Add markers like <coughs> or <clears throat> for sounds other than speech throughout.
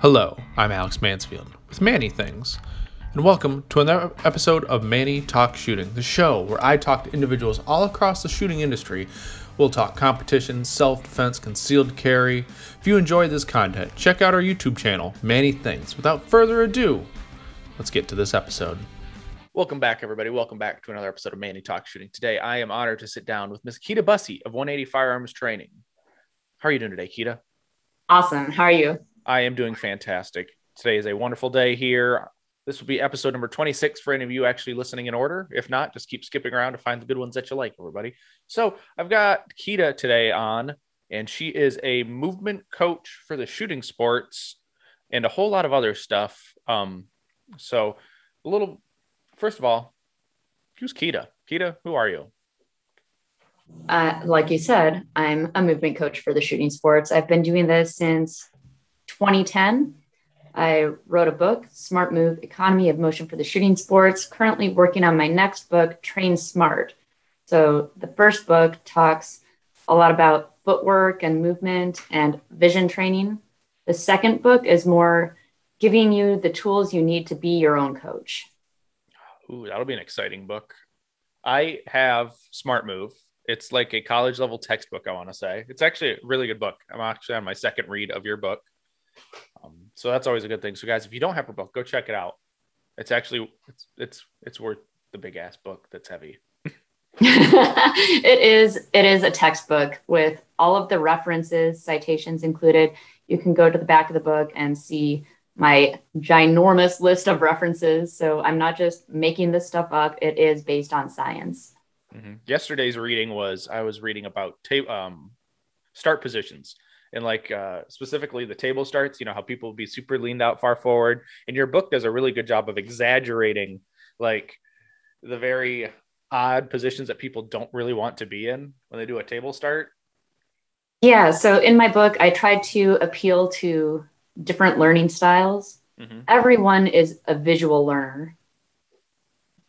Hello, I'm Alex Mansfield with Manny Things, and welcome to another episode of Manny Talk Shooting, the show where I talk to individuals all across the shooting industry. We'll talk competition, self defense, concealed carry. If you enjoy this content, check out our YouTube channel, Manny Things. Without further ado, let's get to this episode. Welcome back, everybody. Welcome back to another episode of Manny Talk Shooting. Today, I am honored to sit down with Miss Kita Bussey of 180 Firearms Training. How are you doing today, Kita? Awesome. How are you? I am doing fantastic. Today is a wonderful day here. This will be episode number 26 for any of you actually listening in order. If not, just keep skipping around to find the good ones that you like, everybody. So I've got Kita today on, and she is a movement coach for the shooting sports and a whole lot of other stuff. Um, so a little, first of all, who's Kita? Kita, who are you? Uh, like you said, I'm a movement coach for the shooting sports. I've been doing this since 2010. I wrote a book, Smart Move Economy of Motion for the Shooting Sports. Currently working on my next book, Train Smart. So, the first book talks a lot about footwork and movement and vision training. The second book is more giving you the tools you need to be your own coach. Ooh, that'll be an exciting book. I have Smart Move. It's like a college level textbook, I want to say. It's actually a really good book. I'm actually on my second read of your book. Um, so that's always a good thing. So guys, if you don't have a book, go check it out. It's actually it's it's it's worth the big ass book that's heavy. <laughs> it is it is a textbook with all of the references, citations included. You can go to the back of the book and see my ginormous list of references. So I'm not just making this stuff up, it is based on science. Mm-hmm. Yesterday's reading was I was reading about ta- um, start positions and like uh, specifically the table starts you know how people will be super leaned out far forward. And your book does a really good job of exaggerating like the very odd positions that people don't really want to be in when they do a table start. Yeah so in my book i tried to appeal to different learning styles. Mm-hmm. everyone is a visual learner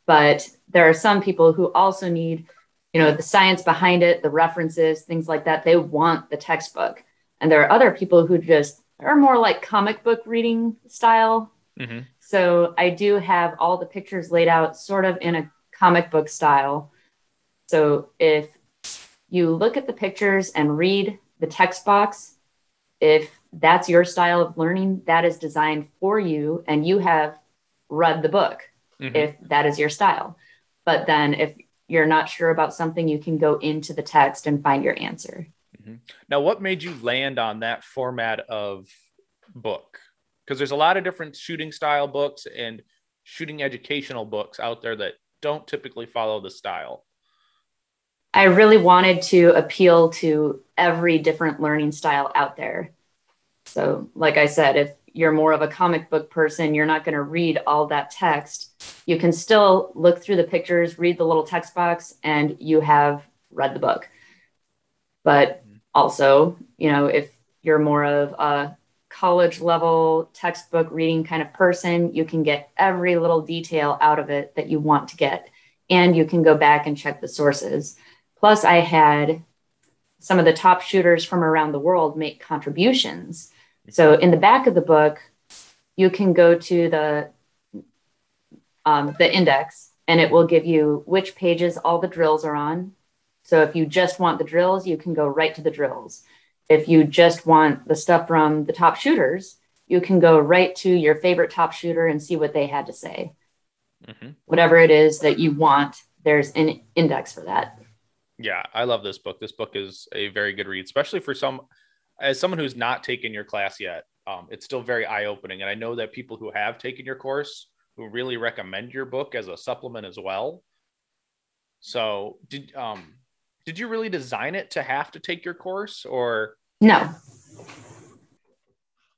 but there are some people who also need you know the science behind it the references things like that. They want the textbook and there are other people who just are more like comic book reading style. Mm-hmm. So I do have all the pictures laid out sort of in a comic book style. So if you look at the pictures and read the text box, if that's your style of learning, that is designed for you and you have read the book mm-hmm. if that is your style. But then if you're not sure about something, you can go into the text and find your answer. Mm-hmm. Now, what made you land on that format of book? Because there's a lot of different shooting style books and shooting educational books out there that don't typically follow the style. I really wanted to appeal to every different learning style out there. So, like I said, if you're more of a comic book person, you're not going to read all that text. You can still look through the pictures, read the little text box, and you have read the book. But also, you know, if you're more of a college level textbook reading kind of person, you can get every little detail out of it that you want to get. And you can go back and check the sources. Plus, I had some of the top shooters from around the world make contributions. So, in the back of the book, you can go to the um, the index, and it will give you which pages all the drills are on, so if you just want the drills, you can go right to the drills. If you just want the stuff from the top shooters, you can go right to your favorite top shooter and see what they had to say. Mm-hmm. Whatever it is that you want, there's an index for that. Yeah, I love this book. This book is a very good read, especially for some as someone who's not taken your class yet. Um, it's still very eye opening, and I know that people who have taken your course who really recommend your book as a supplement as well. So, did um, did you really design it to have to take your course or? No.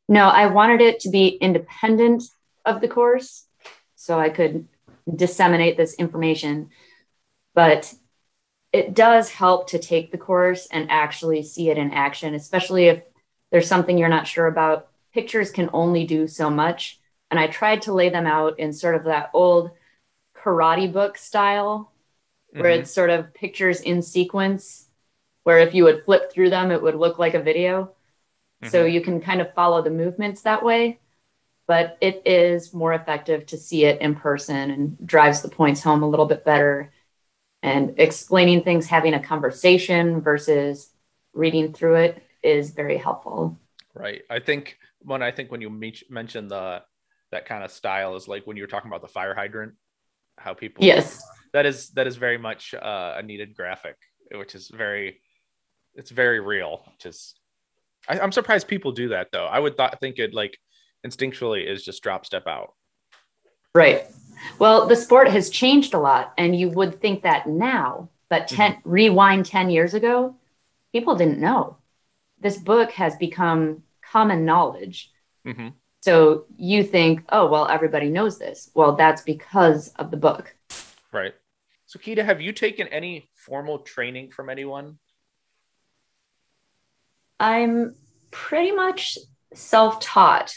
No i wanted it to be independent of the course so i could disseminate this information. But it does help to take the course and actually see it in action especially if there's something you're not sure about. Pictures can only do so much and i tried to lay them out in sort of that old karate book style where mm-hmm. it's sort of pictures in sequence, where if you would flip through them, it would look like a video. Mm-hmm. So you can kind of follow the movements that way. but it is more effective to see it in person and drives the points home a little bit better. And explaining things, having a conversation versus reading through it is very helpful. Right. I think when I think when you mentioned the that kind of style is like when you were talking about the fire hydrant, how people yes that is that is very much uh, a needed graphic, which is very it's very real. Just I, am surprised people do that though. I would th- think it like instinctually is just drop step out. Right. Well, the sport has changed a lot, and you would think that now, but 10, mm-hmm. rewind 10 years ago, people didn't know. This book has become common knowledge. Mm-hmm. So you think, oh, well, everybody knows this. Well, that's because of the book. Right. So, Kita, have you taken any formal training from anyone? I'm pretty much self taught.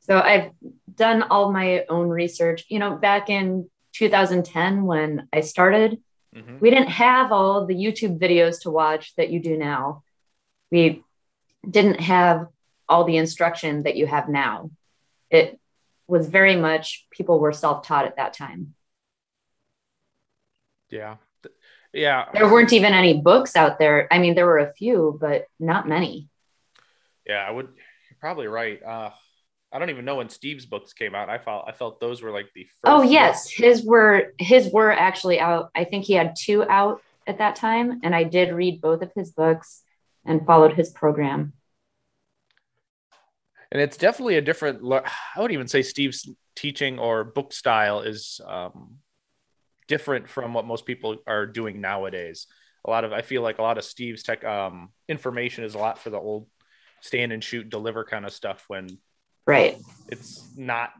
So I've done all my own research. You know, back in 2010 when I started, mm-hmm. we didn't have all the YouTube videos to watch that you do now. We didn't have all the instruction that you have now. It was very much people were self taught at that time. Yeah. Yeah. There weren't even any books out there. I mean, there were a few, but not many. Yeah, I would. You're probably right. Uh, I don't even know when Steve's books came out. I felt I felt those were like the first. Oh yes, books. his were his were actually out. I think he had two out at that time, and I did read both of his books and followed his program. And it's definitely a different. I would even say Steve's teaching or book style is um, different from what most people are doing nowadays. A lot of I feel like a lot of Steve's tech um, information is a lot for the old stand and shoot, deliver kind of stuff when Right. It's not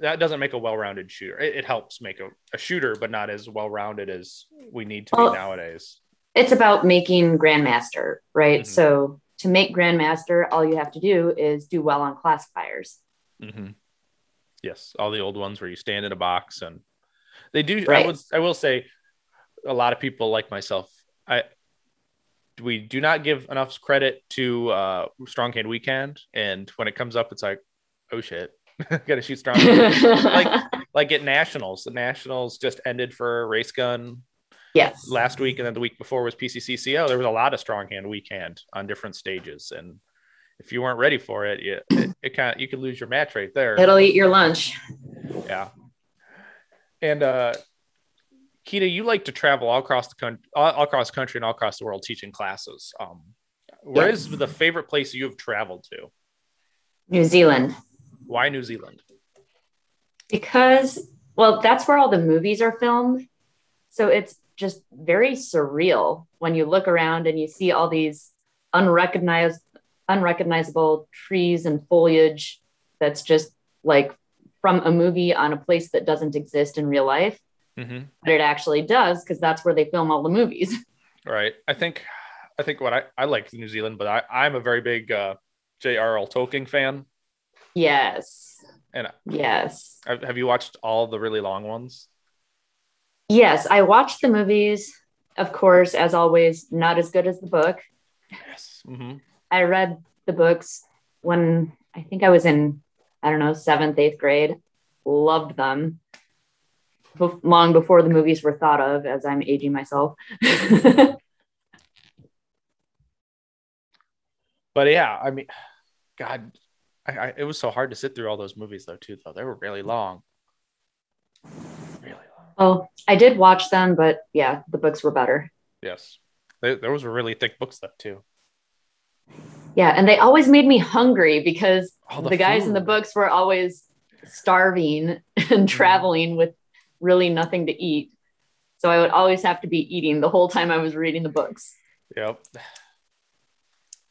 that doesn't make a well-rounded shooter. It, it helps make a, a, shooter, but not as well-rounded as we need to well, be nowadays. It's about making grandmaster, right? Mm-hmm. So to make grandmaster, all you have to do is do well on classifiers. Mm-hmm. Yes, all the old ones where you stand in a box and they do. Right. I would. I will say, a lot of people like myself. I we do not give enough credit to uh, strong hand weak hand, and when it comes up, it's like, oh shit, <laughs> gotta shoot strong. <laughs> like like at nationals, the nationals just ended for race gun. Yes. Last week and then the week before was PCCCO. There was a lot of strong hand weak hand on different stages, and if you weren't ready for it, it, it, it kind of you could lose your match right there. It'll eat your lunch. Yeah. And uh Kita, you like to travel all across the country, all across country and all across the world teaching classes. Um, where yes. is the favorite place you have traveled to? New Zealand. Why New Zealand? Because, well, that's where all the movies are filmed. So it's just very surreal when you look around and you see all these unrecognized, unrecognizable trees and foliage that's just like from a movie on a place that doesn't exist in real life. Mm-hmm. But it actually does because that's where they film all the movies. <laughs> Right. I think I think what I, I like New Zealand, but I, I'm a very big uh, J.R.R. Tolkien fan. Yes. And yes. Have you watched all the really long ones? Yes, I watched the movies. Of course, as always, not as good as the book. Yes. Mm-hmm. I read the books when I think I was in, I don't know, seventh, eighth grade. Loved them. Long before the movies were thought of, as I'm aging myself. <laughs> but yeah, I mean, God, I, I, it was so hard to sit through all those movies though too though they were really long really long oh i did watch them but yeah the books were better yes they, there was really thick books though too yeah and they always made me hungry because the, the guys in the books were always starving <laughs> and mm-hmm. traveling with really nothing to eat so i would always have to be eating the whole time i was reading the books yep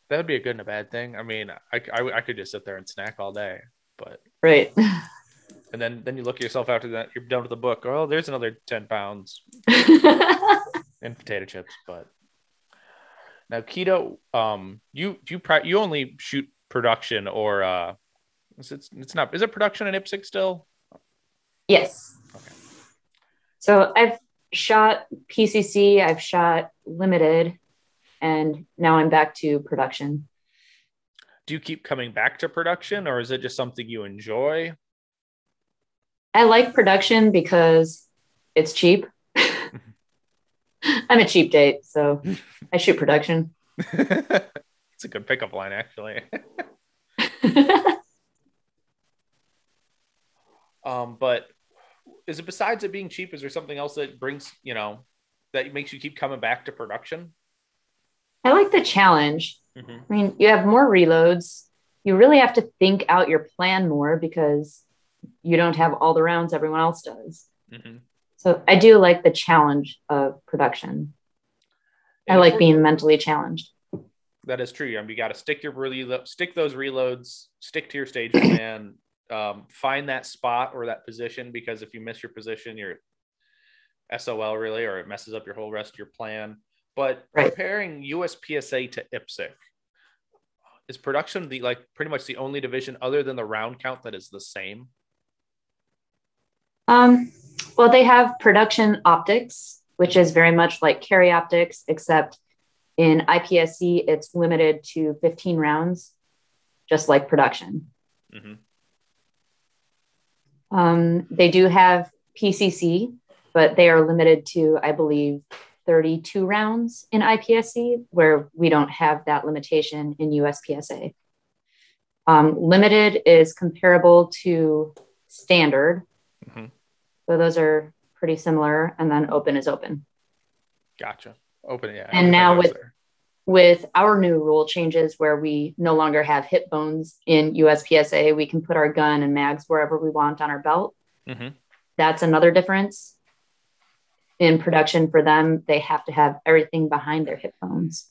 that would be a good and a bad thing. I mean, I, I, I could just sit there and snack all day, but right. <laughs> And then then you look at yourself after that. You're done with the book. Oh, there's another ten pounds <laughs> and potato chips. But now, Kita, um, you you you only shoot production or uh, it's it's not is it production in IPSC still? Yes. Okay. So I've shot PCC. I've shot limited and now I'm back to production. do you keep coming back to production or is it just something you enjoy? I like production because it's cheap. I'm a cheap date, so I shoot production. <laughs> it's a good pickup line, actually. <laughs> um, but is it besides it being cheap? Is there something else that brings you know that makes you keep coming back to production? I like the challenge. Mm-hmm. I mean, you have more reloads. You really have to think out your plan more because you don't have all the rounds everyone else does. Mm-hmm. So I do like the challenge of production. And I like being mentally challenged. That is true. I mean, you got to stick your reload, stick those reloads, stick to your stage plan, <clears throat> um, find that spot or that position because if you miss your position, you're SOL really, or it messes up your whole rest of your plan. But right. comparing USPSA to IPSC, is production the like pretty much the only division other than the round count that is the same? Um, well, they have production optics, which is very much like carry optics, except in IPSC, it's limited to 15 rounds, just like production. Mm-hmm. Um, they do have PCC, but they are limited to, I believe, 32 rounds in IPSC, where we don't have that limitation in USPSA. Um, limited is comparable to standard. Mm-hmm. So those are pretty similar. And then open is open. Gotcha. Open, yeah. And now with there. with our new rule changes where we no longer have hip bones in USPSA, we can put our gun and mags wherever we want on our belt. Mm-hmm. That's another difference in production for them, they have to have everything behind their hip bones.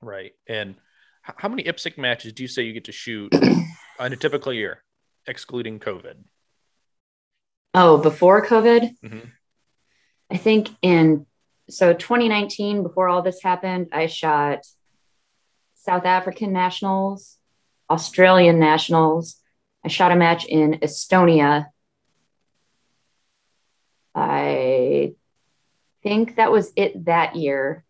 Right. And how many IPSC matches do you say you get to shoot <clears throat> in a typical year, excluding COVID? Oh, before COVID? Mm-hmm. I think in so 2019, before all this happened, I shot South African nationals, Australian nationals. I shot a match in Estonia. I think that was it that year.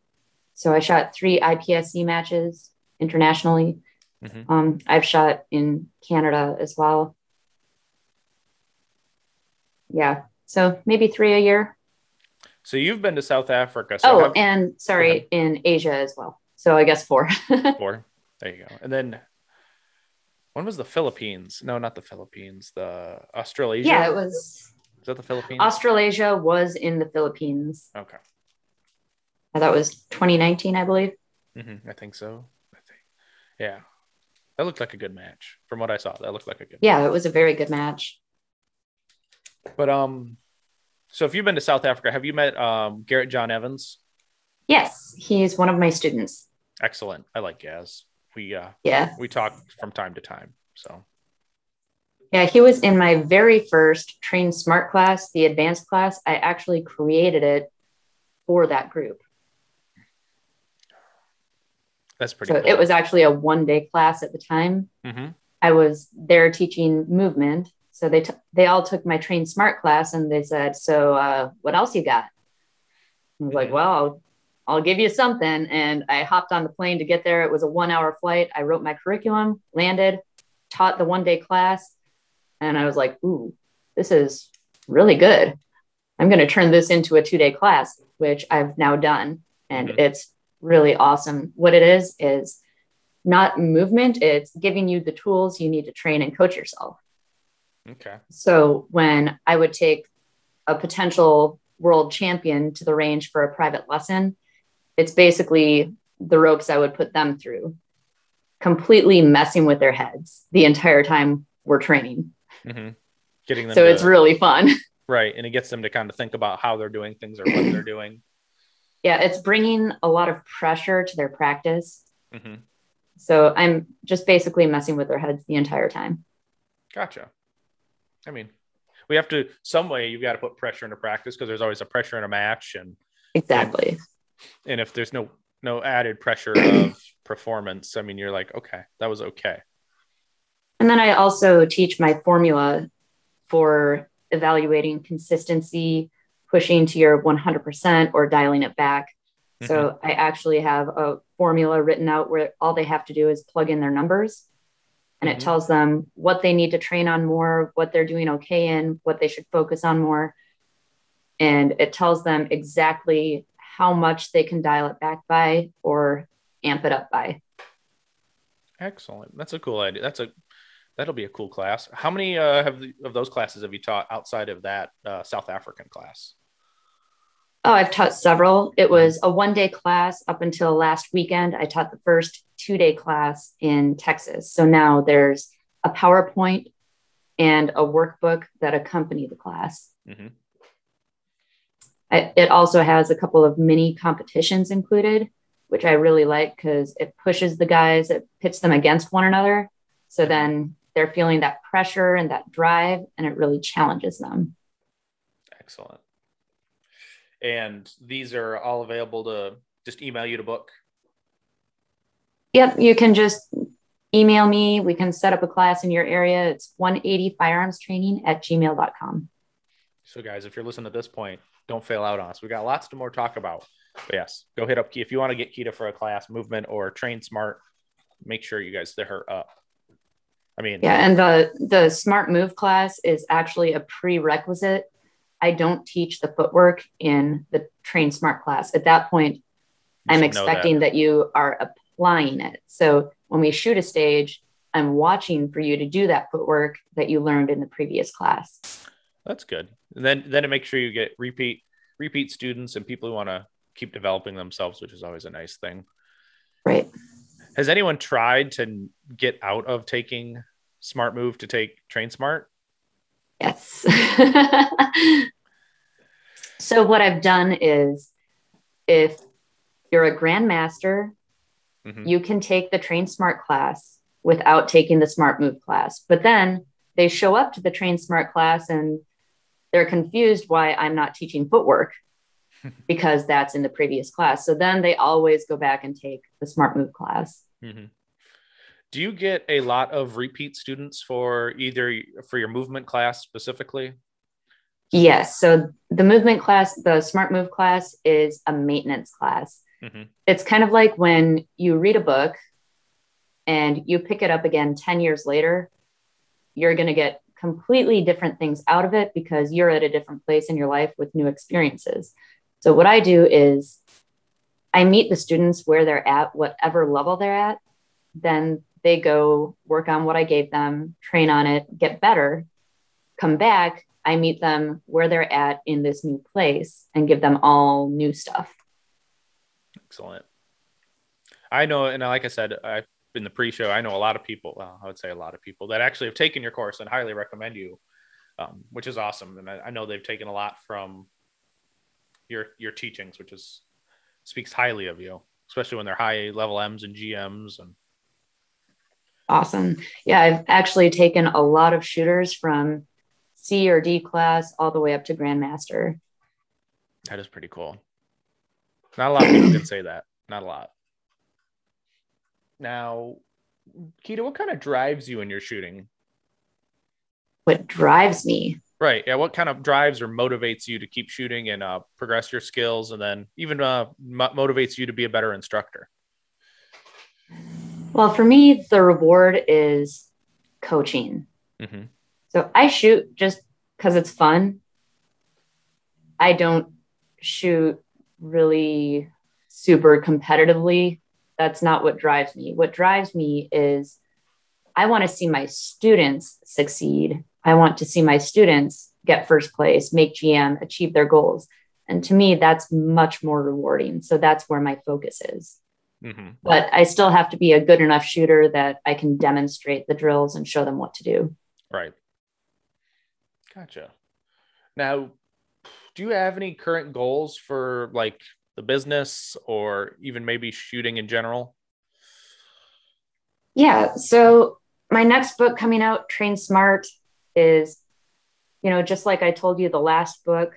So I shot three IPSC matches internationally. Mm-hmm. Um, I've shot in Canada as well. Yeah, so maybe three a year. So you've been to South Africa. So oh, have... and sorry, in Asia as well. So I guess four. <laughs> four. There you go. And then when was the Philippines? No, not the Philippines. The Australasia. Yeah, it was is that the Philippines? Australasia was in the Philippines. Okay. That was 2019, I believe. Mm-hmm. I think so. I think. Yeah. That looked like a good match. From what I saw, that looked like a good. Yeah, match. it was a very good match. But um, so if you've been to South Africa, have you met um Garrett John Evans? Yes, he's one of my students. Excellent. I like Gaz. We uh yeah we talk from time to time. So yeah, he was in my very first Train Smart class, the advanced class. I actually created it for that group. That's pretty. So cool. it was actually a one day class at the time. Mm-hmm. I was there teaching movement. So they t- they all took my Train Smart class and they said, "So uh, what else you got?" I was like, mm-hmm. "Well, I'll, I'll give you something." And I hopped on the plane to get there. It was a one hour flight. I wrote my curriculum, landed, taught the one day class, and I was like, ooh, this is really good. I'm going to turn this into a two day class, which I've now done. And mm-hmm. it's really awesome. What it is, is not movement, it's giving you the tools you need to train and coach yourself. Okay. So when I would take a potential world champion to the range for a private lesson, it's basically the ropes I would put them through, completely messing with their heads the entire time we're training. Mm-hmm. Getting them. So to, it's really fun. <laughs> Right, and it gets them to kind of think about how they're doing things or what they're doing. Yeah, it's bringing a lot of pressure to their practice. Mm-hmm. So I'm just basically messing with their heads the entire time. Gotcha. I mean, we have to some way you've got to put pressure into practice because there's always a pressure in a match and exactly. And, and if there's no no added pressure of <clears throat> performance, I mean, you're like, okay, that was okay. And then I also teach my formula for evaluating consistency, pushing to your 100% or dialing it back. Mm-hmm. So I actually have a formula written out where all they have to do is plug in their numbers and mm-hmm. it tells them what they need to train on more, what they're doing okay in, what they should focus on more. And it tells them exactly how much they can dial it back by or amp it up by. Excellent. That's a cool idea. That's a that'll be a cool class. How many uh, have the, of those classes have you taught outside of that uh, South African class? Oh, I've taught several. It was a one day class up until last weekend. I taught the first two day class in Texas. So now there's a PowerPoint and a workbook that accompany the class. Mm-hmm. it also has a couple of mini competitions included, which I really like because it pushes the guys, it pits them against one another. So then they're feeling that pressure and that drive, and it really challenges them. Excellent. And these are all available to just email you to book? Yep, you can just email me. We can set up a class in your area. It's 180 firearms training at gmail.com. So, guys, if you're listening at this point, don't fail out on us. We got lots to more talk about. But yes, go hit up Key. If you want to get Keita for a class, movement, or train smart, make sure you guys hit her up. I mean, yeah, and the the smart move class is actually a prerequisite. I don't teach the footwork in the train smart class. At that point, you I'm expecting that. that you are applying it. So when we shoot a stage, I'm watching for you to do that footwork that you learned in the previous class. That's good. And then then to make sure you get repeat repeat students and people who want to keep developing themselves, which is always a nice thing. Right. Has anyone tried to get out of taking Smart Move to take Train Smart? Yes. <laughs> so what I've done is if you're a grandmaster, mm-hmm. you can take the Train Smart class without taking the Smart Move class. But then they show up to the Train Smart class and they're confused why I'm not teaching footwork <laughs> because that's in the previous class. So then they always go back and take the smart move class. Mm-hmm. Do you get a lot of repeat students for either for your movement class specifically? Yes. So the movement class, the smart move class is a maintenance class. Mm-hmm. It's kind of like when you read a book and you pick it up again 10 years later, you're going to get completely different things out of it because you're at a different place in your life with new experiences. So what I do is I meet the students where they're at, whatever level they're at. Then they go work on what I gave them, train on it, get better, come back. I meet them where they're at in this new place and give them all new stuff. Excellent. I know, and like I said, I in the pre-show, I know a lot of people. Well, I would say a lot of people that actually have taken your course and highly recommend you, um, which is awesome. And I, I, know they've taken a lot from your your teachings, which is speaks highly of you, especially when they're high level M's and GMs and awesome. Yeah, I've actually taken a lot of shooters from C or D class all the way up to Grandmaster. That is pretty cool. Not a lot of people can say that. Not a lot. Now, Keita, what kind of drives you in your shooting? What drives me? Right. Yeah. What kind of drives or motivates you to keep shooting and uh, progress your skills, and then even uh, motivates you to be a better instructor? Well, for me, the reward is coaching. Mm-hmm. So I shoot just because it's fun. I don't shoot really super competitively. That's not what drives me. What drives me is I want to see my students succeed I want to see my students get first place, make GM, achieve their goals. And to me, that's much more rewarding. So that's where my focus is. Mm-hmm. But I still have to be a good enough shooter that I can demonstrate the drills and show them what to do. Right. Gotcha. Now, do you have any current goals for like the business or even maybe shooting in general? Yeah. So, my next book coming out, Train Smart, is, you know, just like I told you, the last book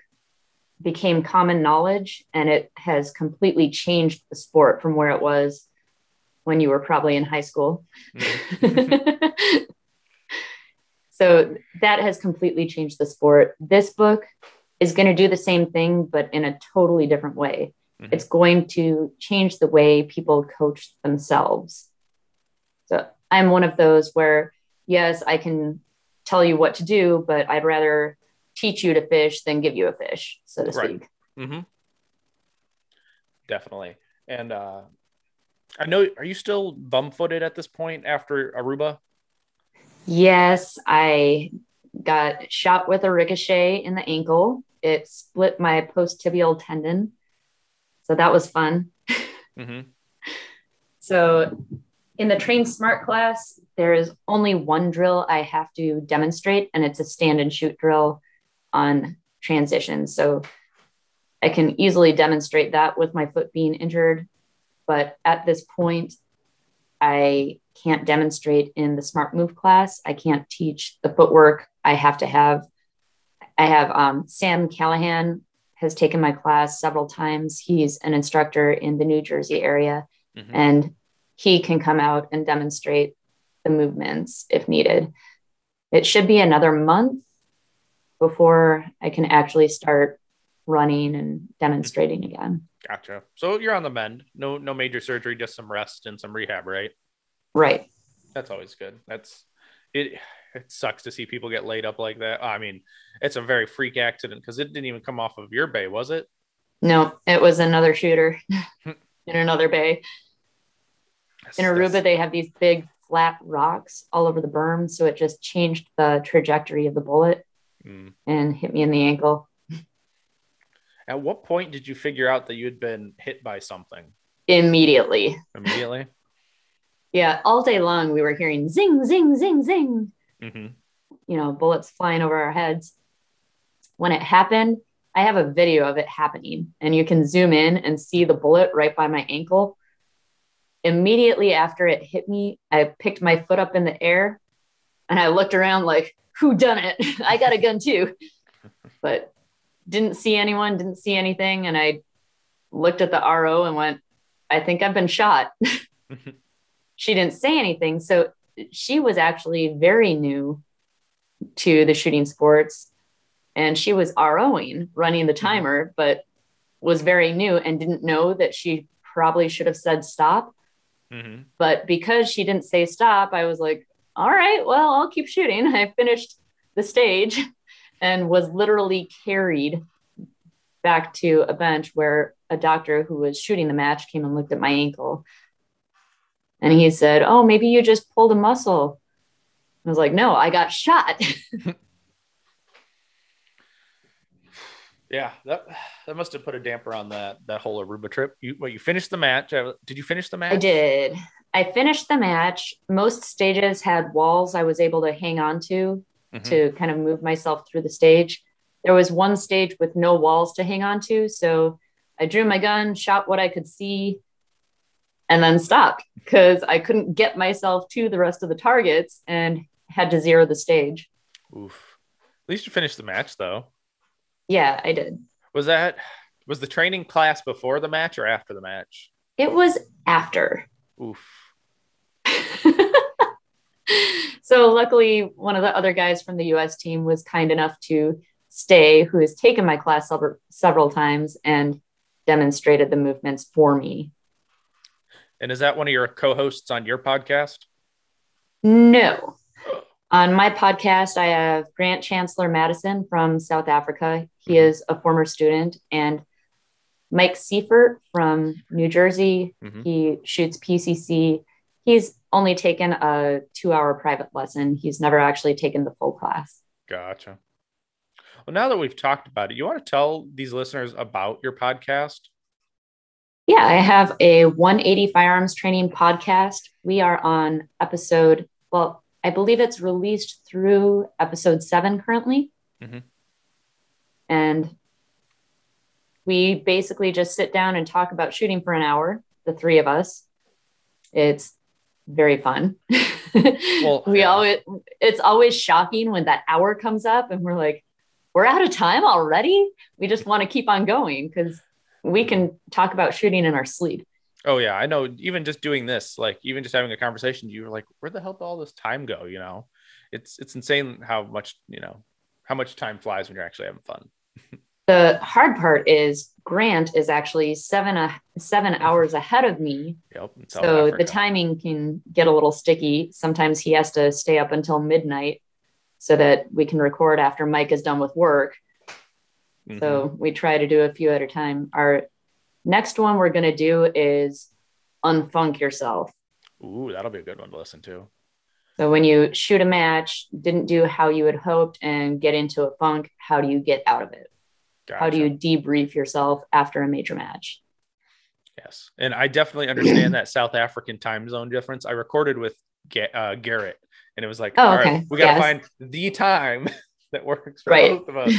became common knowledge and it has completely changed the sport from where it was when you were probably in high school. Mm-hmm. <laughs> so that has completely changed the sport. This book is going to do the same thing, but in a totally different way. mm-hmm. it's going to change the way people coach themselves. So I'm one of those where, yes, I can tell you what to do, but I'd rather teach you to fish than give you a fish, so to right. speak. Mm-hmm. Definitely. And uh, I know, are you still bum footed at this point after Aruba? Yes, I got shot with a ricochet in the ankle. It split my post tibial tendon. So that was fun. <laughs> Mm-hmm. so in the Train Smart class, there is only one drill I have to demonstrate, and it's a stand and shoot drill on transition. So I can easily demonstrate that with my foot being injured. But at this point, I can't demonstrate in the smart move class. I can't teach the footwork. I have to have, I have um, Sam Callahan has taken my class several times. He's an instructor in the New Jersey area, mm-hmm. and he can come out and demonstrate the movements if needed. It should be another month before I can actually start running and demonstrating again. Gotcha. So you're on the mend. No, no major surgery, just some rest and some rehab, right? Right. That's always good. That's it. It sucks to see people get laid up like that. I mean, it's a very freak accident because it didn't even come off of your bay, was it? No, it was another shooter <laughs> hmm. in another bay. That's, in Aruba, that's... they have these big flat rocks all over the berm, so it just changed the trajectory of the bullet mm. and hit me in the ankle. <laughs> At what point did you figure out that you had been hit by something? Immediately. Immediately. <laughs> yeah, all day long we were hearing zing, zing, zing, zing. Mm-hmm. You know, bullets flying over our heads. When it happened, I have a video of it happening, and you can zoom in and see the bullet right by my ankle. Immediately after it hit me, I picked my foot up in the air and I looked around like, who done it? <laughs> I got a gun too. But didn't see anyone, didn't see anything. And I looked at the RO and went, I think I've been shot. <laughs> she didn't say anything. So she was actually very new to the shooting sports. And she was ROing, running the mm-hmm. timer, but was very new and didn't know that she probably should have said stop. Mm-hmm. But because she didn't say stop, I was like, all right, well, I'll keep shooting. <laughs> I finished the stage and was literally carried back to a bench where a doctor who was shooting the match came and looked at my ankle. And he said, Oh, maybe you just pulled a muscle. I was like, No, I got shot. <laughs> yeah, that that must have put a damper on that that whole Aruba trip. You well, you finished the match. Uh, did you finish the match? I did. I finished the match. Most stages had walls I was able to hang on to mm-hmm. to kind of move myself through the stage. There was one stage with no walls to hang on to. So I drew my gun, shot what I could see, and then stopped because I couldn't get myself to the rest of the targets and had to zero the stage. Oof. At least you finished the match though. Yeah, I did. Was that was the training class before the match or after the match? It was after. Oof. <laughs> so luckily one of the other guys from the US team was kind enough to stay who has taken my class several, times and demonstrated the movements for me. And is that one of your co-hosts on your podcast? No. On my podcast, I have Grant Chancellor Madison from South Africa. He mm-hmm. is a former student, and Mike Seifert from New Jersey. Mm-hmm. He shoots PCC. He's only taken a two hour private lesson. He's never actually taken the full class. Gotcha. Well, now that we've talked about it, you want to tell these listeners about your podcast? Yeah, I have a 180 firearms training podcast. We are on episode, well, I believe it's released through episode seven currently. Mm-hmm. And we basically just sit down and talk about shooting for an hour, the three of us. It's very fun. Well, <laughs> we yeah. always it's always shocking when that hour comes up and we're like, we're out of time already. We just want to keep on going because we can talk about shooting in our sleep. Oh yeah, I know. Even just doing this, like even just having a conversation, you were like, where the hell did all this time go? You know, it's it's insane how much you know how much time flies when you're actually having fun. <laughs> The hard part is Grant is actually seven uh, seven hours ahead of me. Yep. So the timing can get a little sticky. Sometimes he has to stay up until midnight so that we can record after Mike is done with work. Mm-hmm. So we try to do a few at a time. Our next one we're going to do is unfunk yourself. Ooh, that'll be a good one to listen to. So when you shoot a match, didn't do how you had hoped and get into a funk, how do you get out of it? Gotcha. How do you debrief yourself after a major match? Yes. And I definitely understand that South African time zone difference. I recorded with uh, Garrett and it was like, oh, all okay. right, we got to yes. find the time <laughs> that works for right. both of us.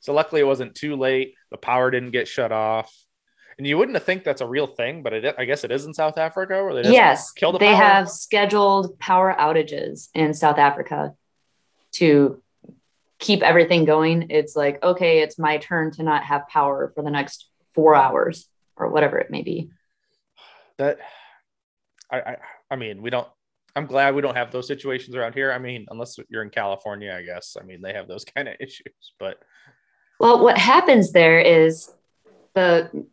so luckily it wasn't too late. The power didn't get shut off. And you wouldn't think that's a real thing, but it, I guess it is in South Africa where they yes, kill the they power. have scheduled power outages in South Africa to keep everything going. It's like, okay, it's my turn to not have power for the next four hours or whatever it may be. That I, I, I mean, we don't I'm glad we don't have those situations around here. I mean, unless you're in California, I guess. I mean, they have those <laughs> kind of issues, but well, what happens there is the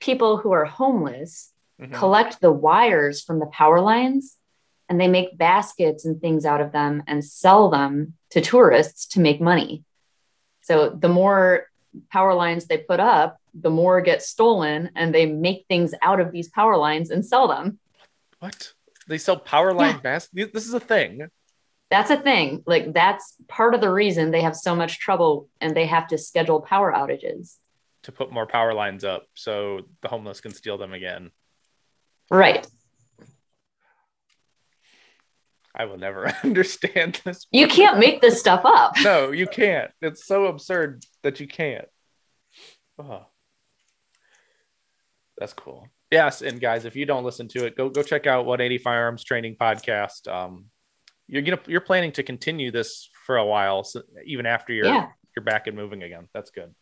people who are homeless mm-hmm. collect the wires from the power lines and they make baskets and things out of them and sell them to tourists to make money. So the more power lines they put up, the more get stolen and they make things out of these power lines and sell them. What? They sell power line yeah. baskets? This is a thing. That's a thing. Like that's part of the reason they have so much trouble and they have to schedule power outages to put more power lines up so the homeless can steal them again. Right. I will never <laughs> understand this. You can't make this stuff up. no, you can't. It's so absurd that you can't. Oh. That's cool. Yes, and guys, if you don't listen to it, go go check out 180 Firearms Training Podcast. Um, you're gonna you're planning to continue this for a while, so even after you're yeah. you're back and moving again. That's good.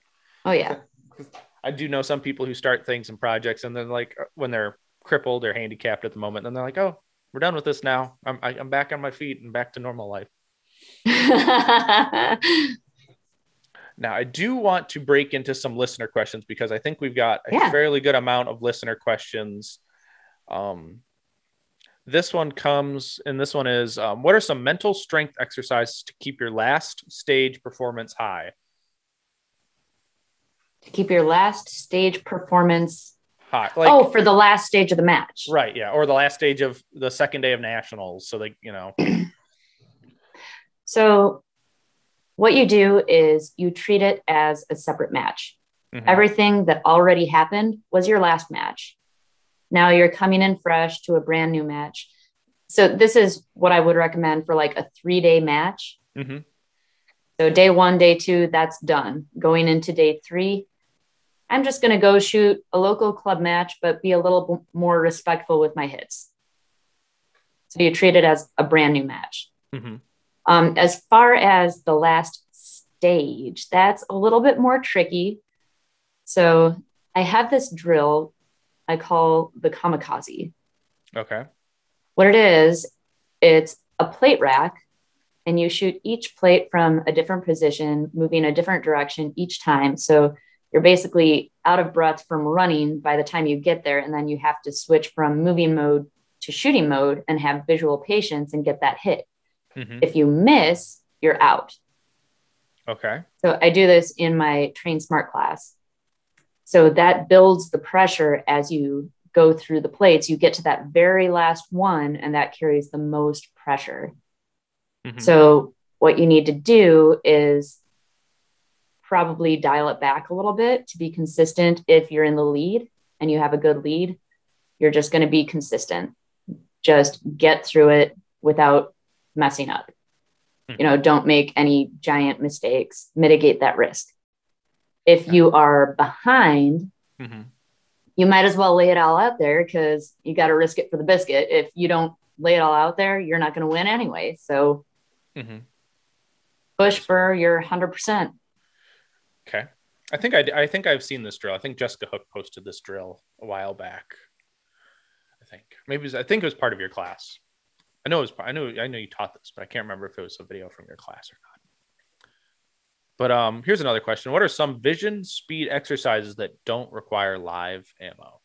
Oh yeah. <laughs> I do know some people who start things and projects, and then like when they're crippled or handicapped at the moment, and they're like, "Oh, we're done with this now. I'm I, am i am back on my feet and back to normal life." <laughs> now, I do want to break into some listener questions because I think we've got a yeah. fairly good amount of listener questions. Um, this one comes, and this one is, um, what are some mental strength exercises to keep your last stage performance high? To keep your last stage performance high. Like, oh, for the last stage of the match. Right. Yeah. Or the last stage of the second day of nationals. So, they, you know. <clears throat> so, what you do is you treat it as a separate match. Mm-hmm. Everything that already happened was your last match. Now you're coming in fresh to a brand new match. So, this is what I would recommend for like a three day match. Mm-hmm. So, day one, day two, that's done. Going into day three, I'm just going to go shoot a local club match, but be a little more respectful with my hits. So you treat it as a brand new match. Mm-hmm. Um, as far as the last stage, that's a little bit more tricky. So I have this drill I call the kamikaze. Okay. What it is, it's a plate rack, and you shoot each plate from a different position, moving a different direction each time. So you're basically out of breath from running by the time you get there. And then you have to switch from moving mode to shooting mode and have visual patience and get that hit. Mm-hmm. If you miss, you're out. Okay. So I do this in my Train Smart class. So that builds the pressure as you go through the plates. You get to that very last one, and that carries the most pressure. Mm-hmm. So what you need to do is probably dial it back a little bit to be consistent. If you're in the lead and you have a good lead, you're just going to be consistent. Just get through it without messing up. Mm-hmm. You know, don't make any giant mistakes, mitigate that risk. If you are behind, mm-hmm. you might as well lay it all out there because you got to risk it for the biscuit. If you don't lay it all out there, you're not going to win anyway. So mm-hmm. push for your 100%. Okay. I think I, I think I've seen this drill. I think Jessica Hook posted this drill a while back. I think maybe was, I think it was part of your class. I know it was. I know I know you taught this, but I can't remember if it was a video from your class or not. But um, here's another question: What are some vision speed exercises that don't require live ammo?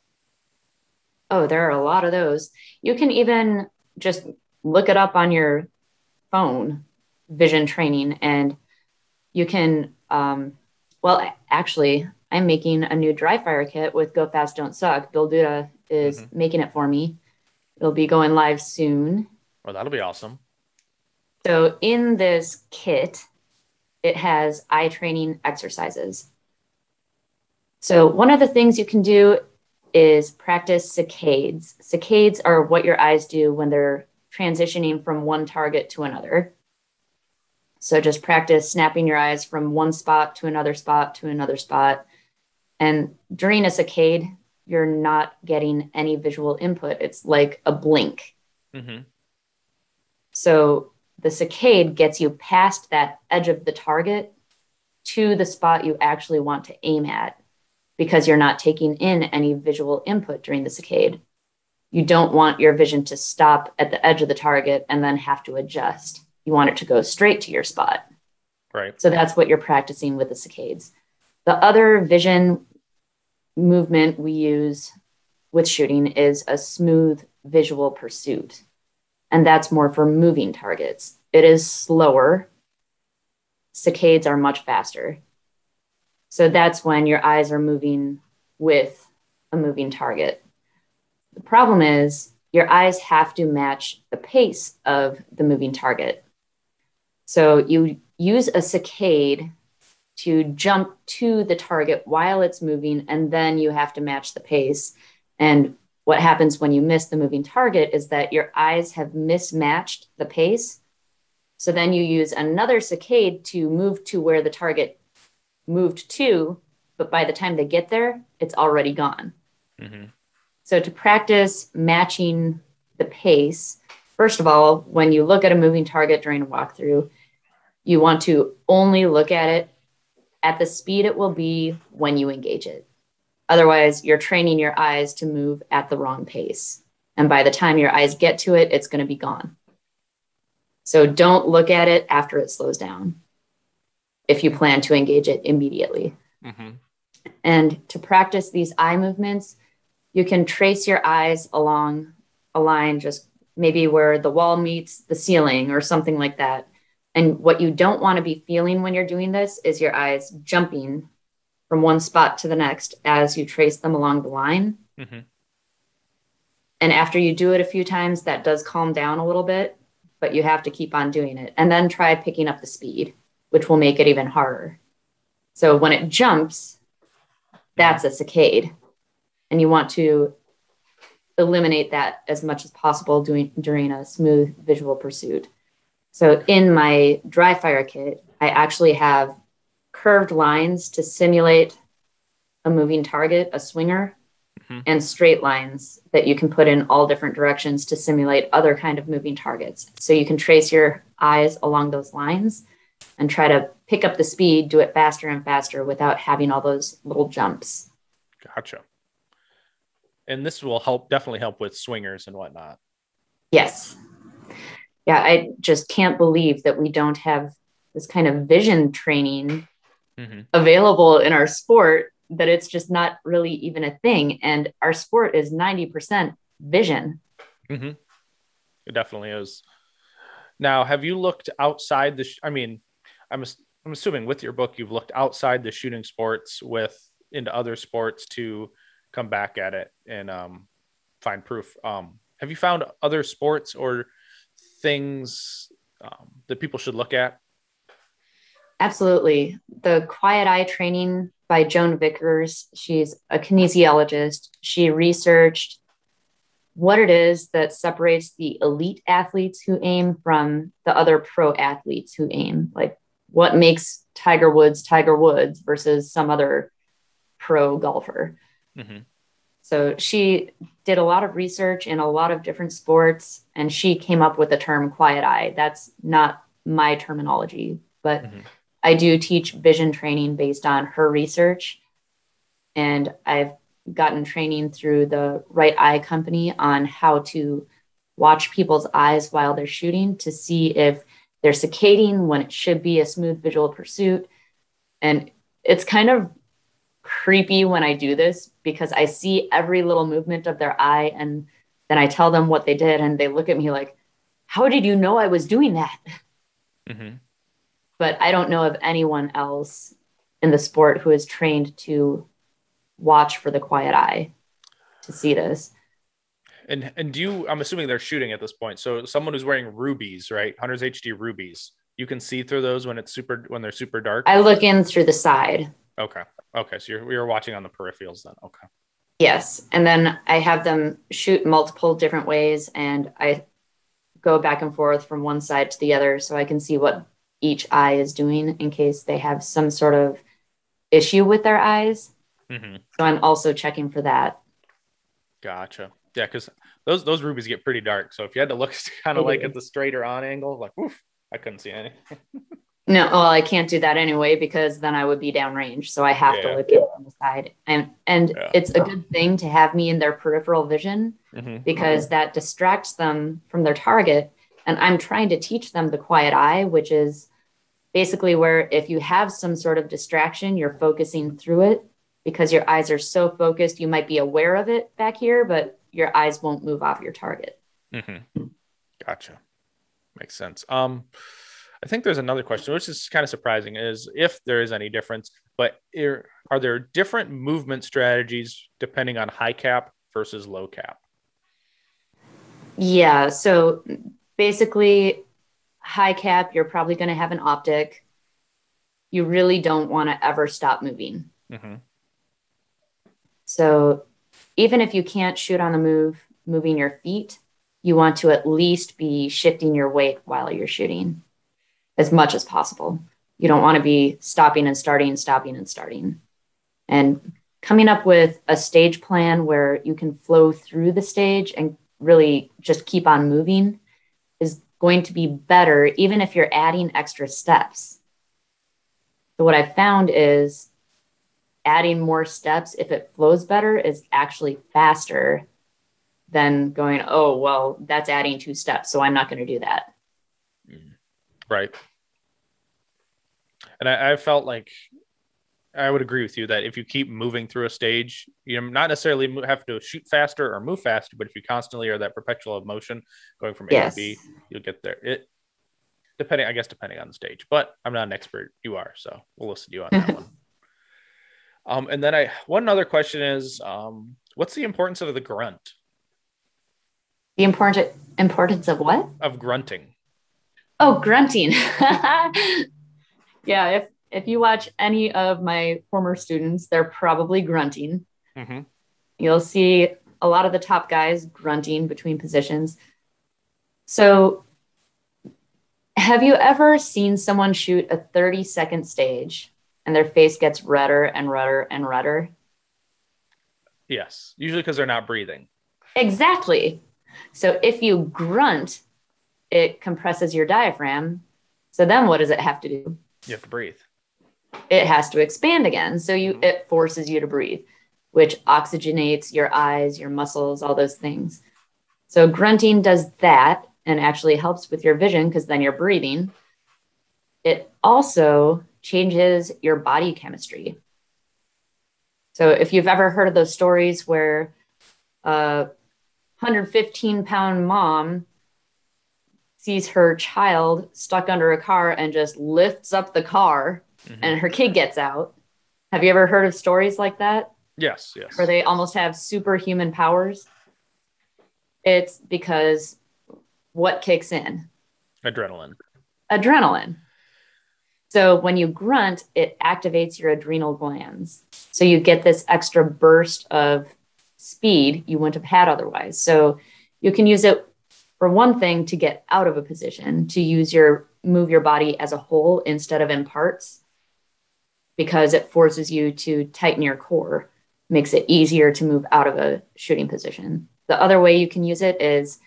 Oh, there are a lot of those. You can even just look it up on your phone, vision training, and you can. Um, well, actually, I'm making a new dry fire kit with Go Fast Don't Suck. Bill Duda is mm-hmm. making it for me. It'll be going live soon. Well, that'll be awesome. So in this kit, it has eye training exercises. So one of the things you can do is practice saccades. Saccades are what your eyes do when they're transitioning from one target to another. So just practice snapping your eyes from one spot to another spot to another spot. And during a saccade, you're not getting any visual input. It's like a blink. Mm-hmm. So the saccade gets you past that edge of the target to the spot you actually want to aim at because you're not taking in any visual input during the saccade. You don't want your vision to stop at the edge of the target and then have to adjust. You want it to go straight to your spot. Right. So that's what you're practicing with the saccades. The other vision movement we use with shooting is a smooth visual pursuit. And that's more for moving targets. It is slower. Saccades are much faster. So that's when your eyes are moving with a moving target. The problem is your eyes have to match the pace of the moving target. So you use a saccade to jump to the target while it's moving, and then you have to match the pace. And what happens when you miss the moving target is that your eyes have mismatched the pace. So then you use another saccade to move to where the target moved to, but by the time they get there, it's already gone. Mm-hmm. So to practice matching the pace, first of all, when you look at a moving target during a walkthrough, you want to only look at it at the speed it will be when you engage it. Otherwise, you're training your eyes to move at the wrong pace. And by the time your eyes get to it, it's going to be gone. So don't look at it after it slows down if you plan to engage it immediately. Mm-hmm. And to practice these eye movements, you can trace your eyes along a line, just maybe where the wall meets the ceiling or something like that. And what you don't want to be feeling when you're doing this is your eyes jumping from one spot to the next as you trace them along the line. Mm-hmm. And after you do it a few times, that does calm down a little bit, but you have to keep on doing it. And then try picking up the speed, which will make it even harder. So when it jumps, that's a saccade. And you want to eliminate that as much as possible doing, during a smooth visual pursuit. So in my dry fire kit, I actually have curved lines to simulate a moving target, a swinger, mm-hmm. and straight lines that you can put in all different directions to simulate other kind of moving targets. So you can trace your eyes along those lines and try to pick up the speed, do it faster and faster without having all those little jumps. Gotcha. And this will help definitely help with swingers and whatnot. Yes yeah, I just can't believe that we don't have this kind of vision training mm-hmm. available in our sport, that it's just not really even a thing. And our sport is 90% vision. Mm-hmm. It definitely is. Now, have you looked outside the, sh- I mean, I'm, I'm assuming with your book, you've looked outside the shooting sports with into other sports to come back at it and um, find proof. Um, have you found other sports or things um, that people should look at? Absolutely. The quiet eye training by Joan Vickers, she's a kinesiologist. She researched what it is that separates the elite athletes who aim from the other pro athletes who aim. Like what makes Tiger Woods Tiger Woods versus some other pro golfer. Mm-hmm. So she did a lot of research in a lot of different sports and she came up with the term quiet eye. That's not my terminology, but mm-hmm. I do teach vision training based on her research. And I've gotten training through the RightEye Company on how to watch people's eyes while they're shooting to see if they're saccading when it should be a smooth visual pursuit, And it's kind of creepy when I do this because I see every little movement of their eye and then I tell them what they did and they look at me like, How did you know I was doing that? Mm-hmm. But I don't know of anyone else in the sport who is trained to watch for the quiet eye to see this. And and do you? I'm assuming they're shooting at this point. So someone who's wearing rubies, right? Hunters HD rubies. You can see through those when it's super when they're super dark. I look in through the side. Okay. Okay. So you're you're watching on the peripherals then. Okay. Yes, and then I have them shoot multiple different ways, and I go back and forth from one side to the other so I can see what each eye is doing in case they have some sort of issue with their eyes. Mm-hmm. So I'm also checking for that. Gotcha. Yeah, because those those rubies get pretty dark. So if you had to look <laughs> kind of like at the straighter on angle, like woof, I couldn't see any. <laughs> no, well, I can't do that anyway because then I would be downrange. So I have yeah. to look at on the side, and and yeah. it's a good thing to have me in their peripheral vision mm-hmm. because mm-hmm. that distracts them from their target. And I'm trying to teach them the quiet eye, which is basically where if you have some sort of distraction, you're focusing through it because your eyes are so focused, you might be aware of it back here, but your eyes won't move off your target. Mm-hmm. Gotcha. Makes sense. Um, I think there's another question, which is kind of surprising, is if there is any difference, but are, are there different movement strategies depending on high cap versus low cap? Yeah. So basically, high cap, you're probably going to have an optic. You really don't want to ever stop moving. Mm-hmm. So even if you can't shoot on the move, moving your feet, you want to at least be shifting your weight while you're shooting as much as possible. You don't want to be stopping and starting, stopping and starting. And coming up with a stage plan where you can flow through the stage and really just keep on moving is going to be better, even if you're adding extra steps. So, what I found is adding more steps, if it flows better, is actually faster than going, oh, well, that's adding two steps. So I'm not going to do that. Right. And I, I, felt like I would agree with you that if you keep moving through a stage, you not necessarily have to shoot faster or move faster, but if you constantly are that perpetual motion going from A yes. to B, you'll get there. It depending, I guess, depending on the stage. But I'm not an expert. You are, so we'll listen to you on that <laughs> one. Um, and then I one other question is, um, what's the importance of the grunt? The important importance of what? Of grunting. Oh, grunting. <laughs> yeah, if if you watch any of my former students, they're probably grunting. Mm-hmm. You'll see a lot of the top guys grunting between positions. So, have you ever seen someone shoot a 30 second stage and their face gets redder and redder and redder. Yes, usually because they're not breathing. Exactly. So if you grunt, it compresses your diaphragm. So then what does it have to do? You have to breathe. It has to expand again. So you mm-hmm. it forces you to breathe, which oxygenates your eyes, your muscles, all those things. So grunting does that and actually helps with your vision because then you're breathing. It also changes your body chemistry. So if you've ever heard of those stories where a 115 pound mom sees her child stuck under a car and just lifts up the car mm-hmm. and her kid gets out. Have you ever heard of stories like that? Yes, yes. Where they almost have superhuman powers? It's because what kicks in? Adrenaline. Adrenaline. So when you grunt, it activates your adrenal glands. So you get this extra burst of speed you wouldn't have had otherwise. So you can use it for one thing to get out of a position, to use your move your body as a whole instead of in parts because it forces you to tighten your core, makes it easier to move out of a shooting position. The other way you can use it is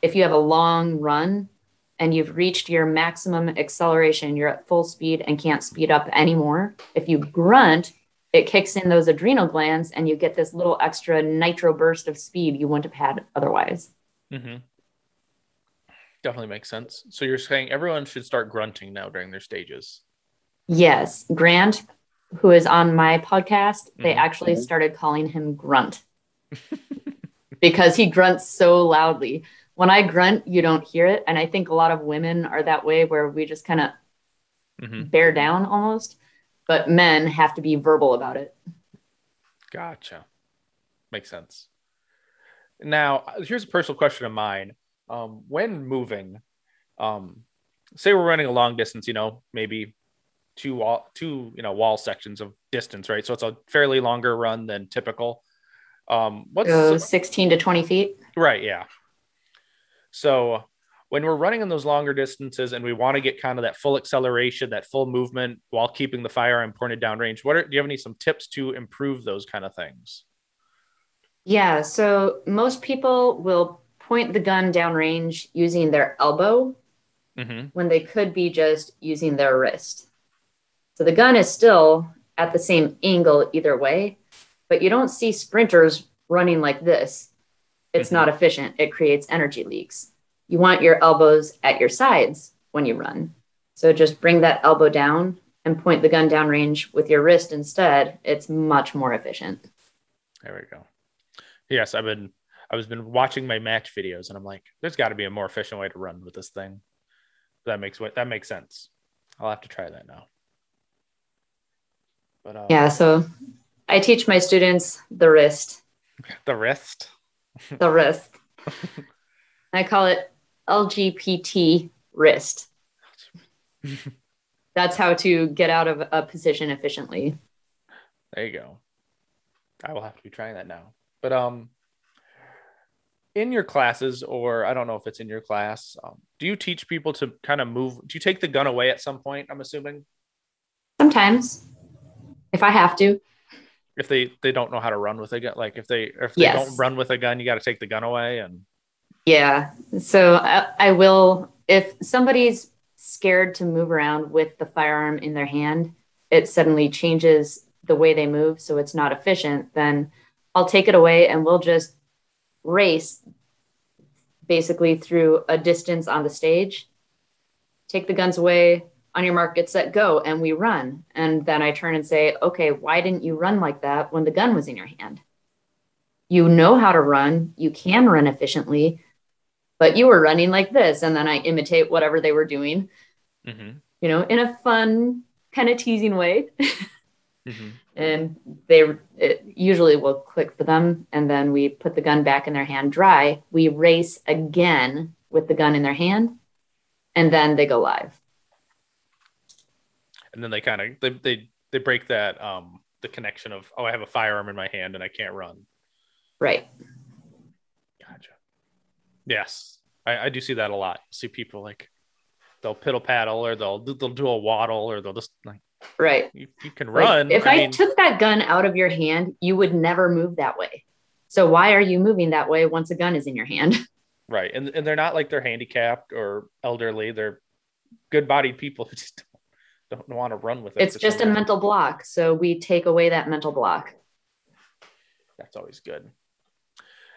if you have a long run and you've reached your maximum acceleration, you're at full speed and can't speed up anymore. If you grunt, it kicks in those adrenal glands and you get this little extra nitro burst of speed you wouldn't have had otherwise. Mm-hmm. Definitely makes sense. So you're saying everyone should start grunting now during their stages. Yes. Grant, who is on my podcast, they Mhm. actually started calling him Grunt <laughs> because he grunts so loudly. When I grunt, you don't hear it. And I think a lot of women are that way where we just kind of hmm bear down almost, but men have to be verbal about it. Gotcha. Makes sense. Now, here's a personal question of mine. Um, when moving, um, say we're running a long distance, you know, maybe two wall, two, you know, wall sections of distance, right? So it's a fairly longer run than typical. Um, what's So 16 to 20 feet. right? Yeah. So when we're running in those longer distances and we want to get kind of that full acceleration, that full movement while keeping the firearm pointed downrange, what are, do you have any some tips to improve those kind of things? Yeah. So most people will point the gun downrange using their elbow Mm-hmm. when they could be just using their wrist. So the gun is still at the same angle either way, but you don't see sprinters running like this. It's Mhm. not efficient. It creates energy leaks. You want your elbows at your sides when you run. So just bring that elbow down and point the gun downrange with your wrist instead. It's much more efficient. There we go. Yes, I've been I was been watching my match videos and I'm like, there's got to be a more efficient way to run with this thing. That makes that makes sense. I'll have to try that now. But uh, Yeah. So I teach my students the wrist, <laughs> the wrist. the wrist. <laughs> I call it LGBT wrist. <laughs> That's how to get out of a position efficiently. There you go. I will have to be trying that now. But um, in your classes, or I don't know if it's in your class, um, do you teach people to kind of move? Do you take the gun away at some point? I'm assuming Sometimes, if I have to. if they they don't know how to run with a gun, like if they if they Yes. don't run with a gun, you got to take the gun away. And Yeah. So I, I will, if somebody's scared to move around with the firearm in their hand, it suddenly changes the way they move. So it's not efficient. Then I'll take it away and we'll just race basically through a distance on the stage, take the guns away on your mark, get set, go, and we run. And then I turn and say, okay, why didn't you run like that when the gun was in your hand? You know how to run, you can run efficiently, but you were running like this. And then I imitate whatever they were doing, Mhm, you know, in a fun, kind of teasing way. <laughs> mhm. and they it usually will click for them and then we put the gun back in their hand dry we race again with the gun in their hand and then they go live and then they kind of they, they they break that um the connection of oh I have a firearm in my hand and I can't run. right Gotcha. Yes, I, I do see that a lot. See people like they'll piddle paddle or they'll they'll do a waddle or they'll just like right you, you can Like, run. if i, mean, took that gun out of your hand you would never move that way so why are you moving that way once a gun is in your hand <laughs> right, and and they're not like they're handicapped or elderly. They're good-bodied people who <laughs> just don't, don't want to run with it. it's just a reason. mental block so we take away that mental block That's always good.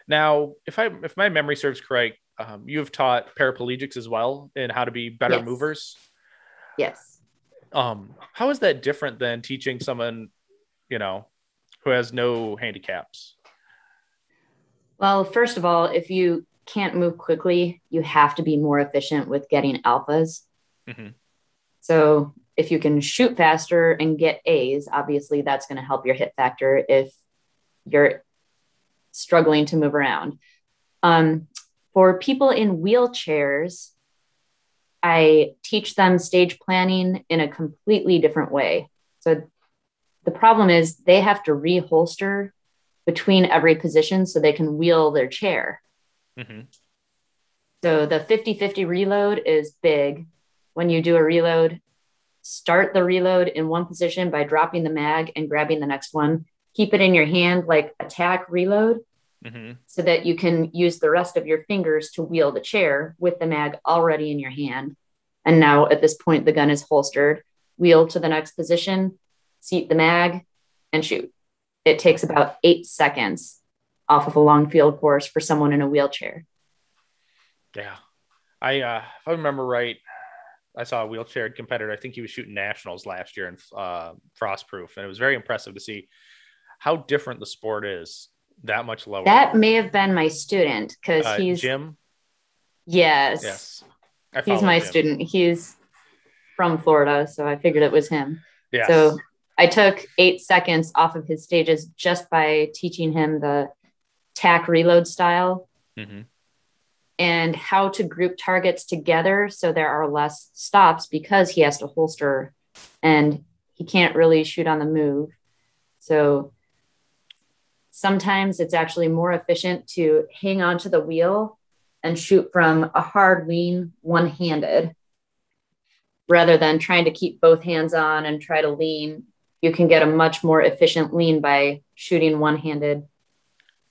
Now, if I if my memory serves correct, um, you have taught paraplegics as well in how to be better Yes. movers. yes Um, how is that different than teaching someone, you know, who has no handicaps? Well, first of all, if you can't move quickly, you have to be more efficient with getting alphas. Mhm. So if you can shoot faster and get A's, obviously that's going to help your hit factor if you're struggling to move around. Um, for people in wheelchairs, I teach them stage planning in a completely different way. So the problem is they have to reholster between every position so they can wheel their chair. Mm-hmm. So the 50 50 reload is big. When you do a reload, start the reload in one position by dropping the mag and grabbing the next one. Keep it in your hand like attack reload Mm-hmm. so that you can use the rest of your fingers to wheel the chair with the mag already in your hand. And now at this point, the gun is holstered. Wheel to the next position, seat the mag, and shoot. It takes about eight seconds off of a long field course for someone in a wheelchair. Yeah, I uh, if I remember right, I saw a wheelchair competitor. I think he was shooting nationals last year in uh, Frostproof, and it was very impressive to see how different the sport is. That much lower. That may have been my student because uh, he's Jim. Yes. Yes. He's my Jim. student. He's from Florida, so I figured it was him. Yes. So I took eight seconds off of his stages just by teaching him the tack reload style mm-hmm. and how to group targets together so there are less stops because he has to holster and he can't really shoot on the move. So sometimes it's actually more efficient to hang onto the wheel and shoot from a hard lean one handed rather than trying to keep both hands on and try to lean. You can get a much more efficient lean by shooting one handed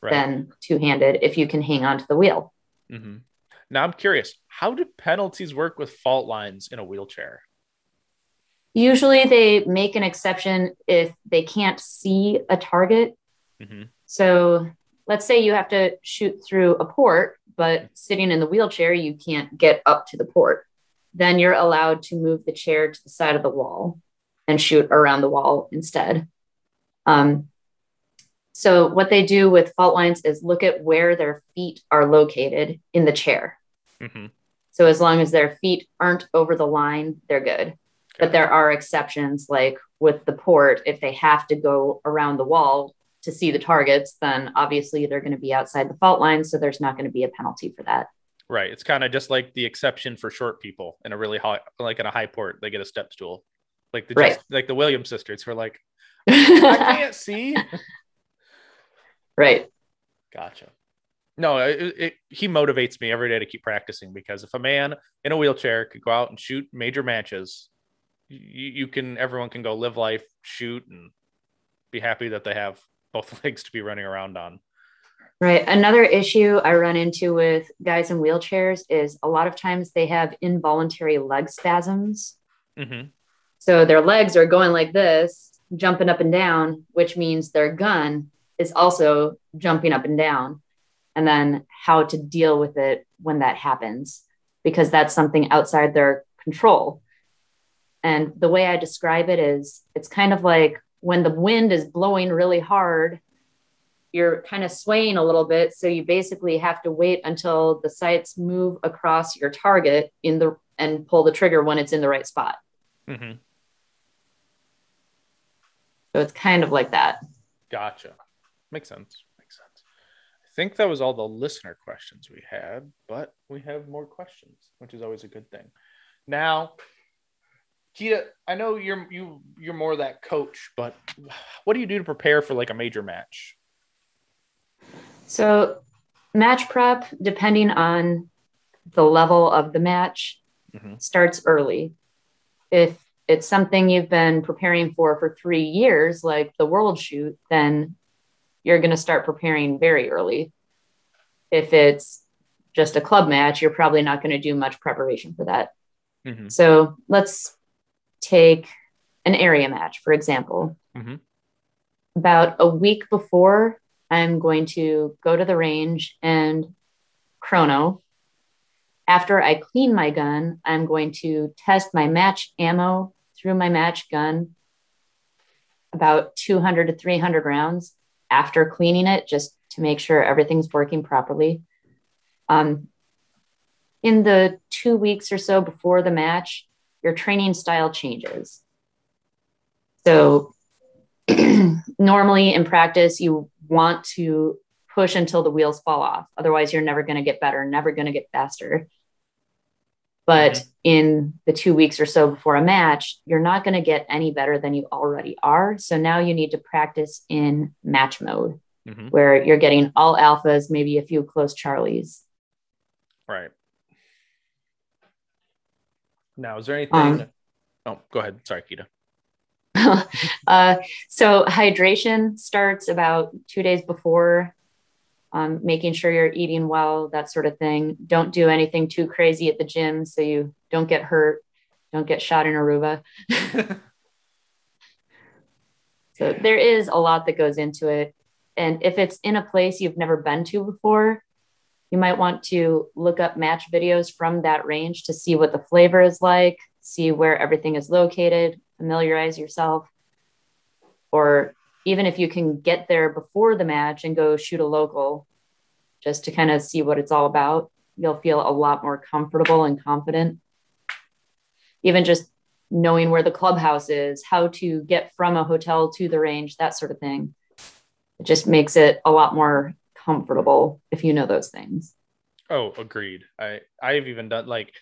right. than two handed if you can hang onto the wheel. Mm-hmm. Now I'm curious, how do penalties work with fault lines in a wheelchair? Usually they make an exception if they can't see a target. Mm-hmm. So let's say you have to shoot through a port, but sitting in the wheelchair, you can't get up to the port. Then you're allowed to move the chair to the side of the wall and shoot around the wall instead. Um, so, what they do with fault lines is look at where their feet are located in the chair. Mm-hmm. So, as long as their feet aren't over the line, they're good. But there are exceptions, like with the port, if they have to go around the wall to see the targets, then obviously they're going to be outside the fault line. So, there's not going to be a penalty for that. Right. It's kind of just like the exception for short people in a really high, like in a high port, they get a step stool. Like the right. just, like the Williams sisters were like, <laughs> I can't see. Right. Gotcha. No, it, it, he motivates me every day to keep practicing because if a man in a wheelchair could go out and shoot major matches, you, you can everyone can go live life, shoot, and be happy that they have both <laughs> legs to be running around on. Right. Another issue I run into with guys in wheelchairs is a lot of times they have involuntary leg spasms. Mm-hmm. So their legs are going like this, jumping up and down, which means their gun is also jumping up and down. And then how to deal with it when that happens, because that's something outside their control. And the way I describe it is it's kind of like when the wind is blowing really hard, you're kind of swaying a little bit. So you basically have to wait until the sights move across your target in the and pull the trigger when it's in the right spot. Mm-hmm. So it's kind of like that. Gotcha. Makes sense. Makes sense. I think that was all the listener questions we had, but we have more questions, which is always a good thing. Now, Kita, I know you're you you're more that coach, but what do you do to prepare for like a major match? So, match prep, depending on the level of the match, mm-hmm. starts early. If it's something you've been preparing for for three years, like the world shoot, then you're going to start preparing very early. If it's just a club match, you're probably not going to do much preparation for that. Mm-hmm. So let's take an area match, for example. Mm-hmm. About a week before, I'm going to go to the range and chrono. After I clean my gun, I'm going to test my match ammo through my match gun about 200 to 300 rounds after cleaning it just to make sure everything's working properly. Um, in the two weeks or so before the match, your training style changes. So, <clears throat> normally in practice, you want to push until the wheels fall off. Otherwise, you're never going to get better, never going to get faster. But mm-hmm. in the two weeks or so before a match, you're not going to get any better than you already are. So now you need to practice in match mode mm-hmm. where you're getting all alphas, maybe a few close Charlies. Right. Now, is there anything? Um, oh, go ahead. Sorry, Kita. <laughs> uh, so hydration starts about two days before um, making sure you're eating well, that sort of thing. Don't do anything too crazy at the gym so you don't get hurt, don't get shot in Aruba. <laughs> so there is a lot that goes into it. And if it's in a place you've never been to before, you might want to look up match videos from that range to see what the flavor is like, see where everything is located, familiarize yourself. Or even if you can get there before the match and go shoot a local just to kind of see what it's all about, you'll feel a lot more comfortable and confident. Even just knowing where the clubhouse is, how to get from a hotel to the range, that sort of thing. It just makes it a lot more comfortable if you know those things. Oh, agreed. I I've even done like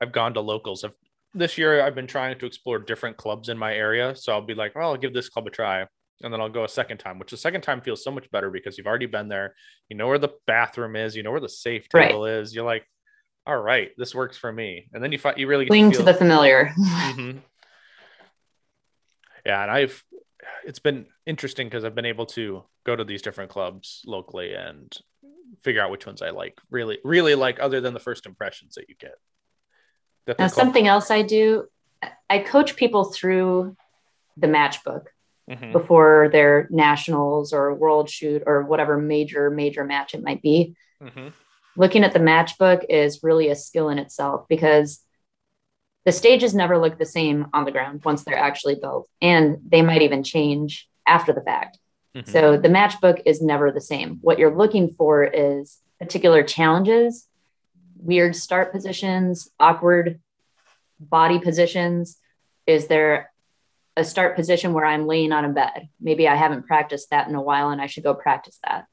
I've gone to locals. I've, this year I've been trying to explore different clubs in my area, so I'll be like, well, I'll give this club a try, and then I'll go a second time. Which the second time feels so much better because you've already been there. You know where the bathroom is. You know where the safe table right. is. You're like, all right, this works for me. And then you find you really cling to, to, the familiar. mm-hmm. Yeah, and I've it's been interesting because I've been able to go to these different clubs locally and figure out which ones I like really, really like, other than the first impressions that you get. That now, something else I do, I coach people through the matchbook mm-hmm. before their nationals or world shoot or whatever major, major match it might be. Mm-hmm. Looking at the matchbook is really a skill in itself because the stages never look the same on the ground once they're actually built, and they might even change after the fact. Mm-hmm. So the matchbook is never the same. What you're looking for is particular challenges, weird start positions, awkward body positions. Is there a start position where I'm laying on a bed? Maybe I haven't practiced that in a while and I should go practice that.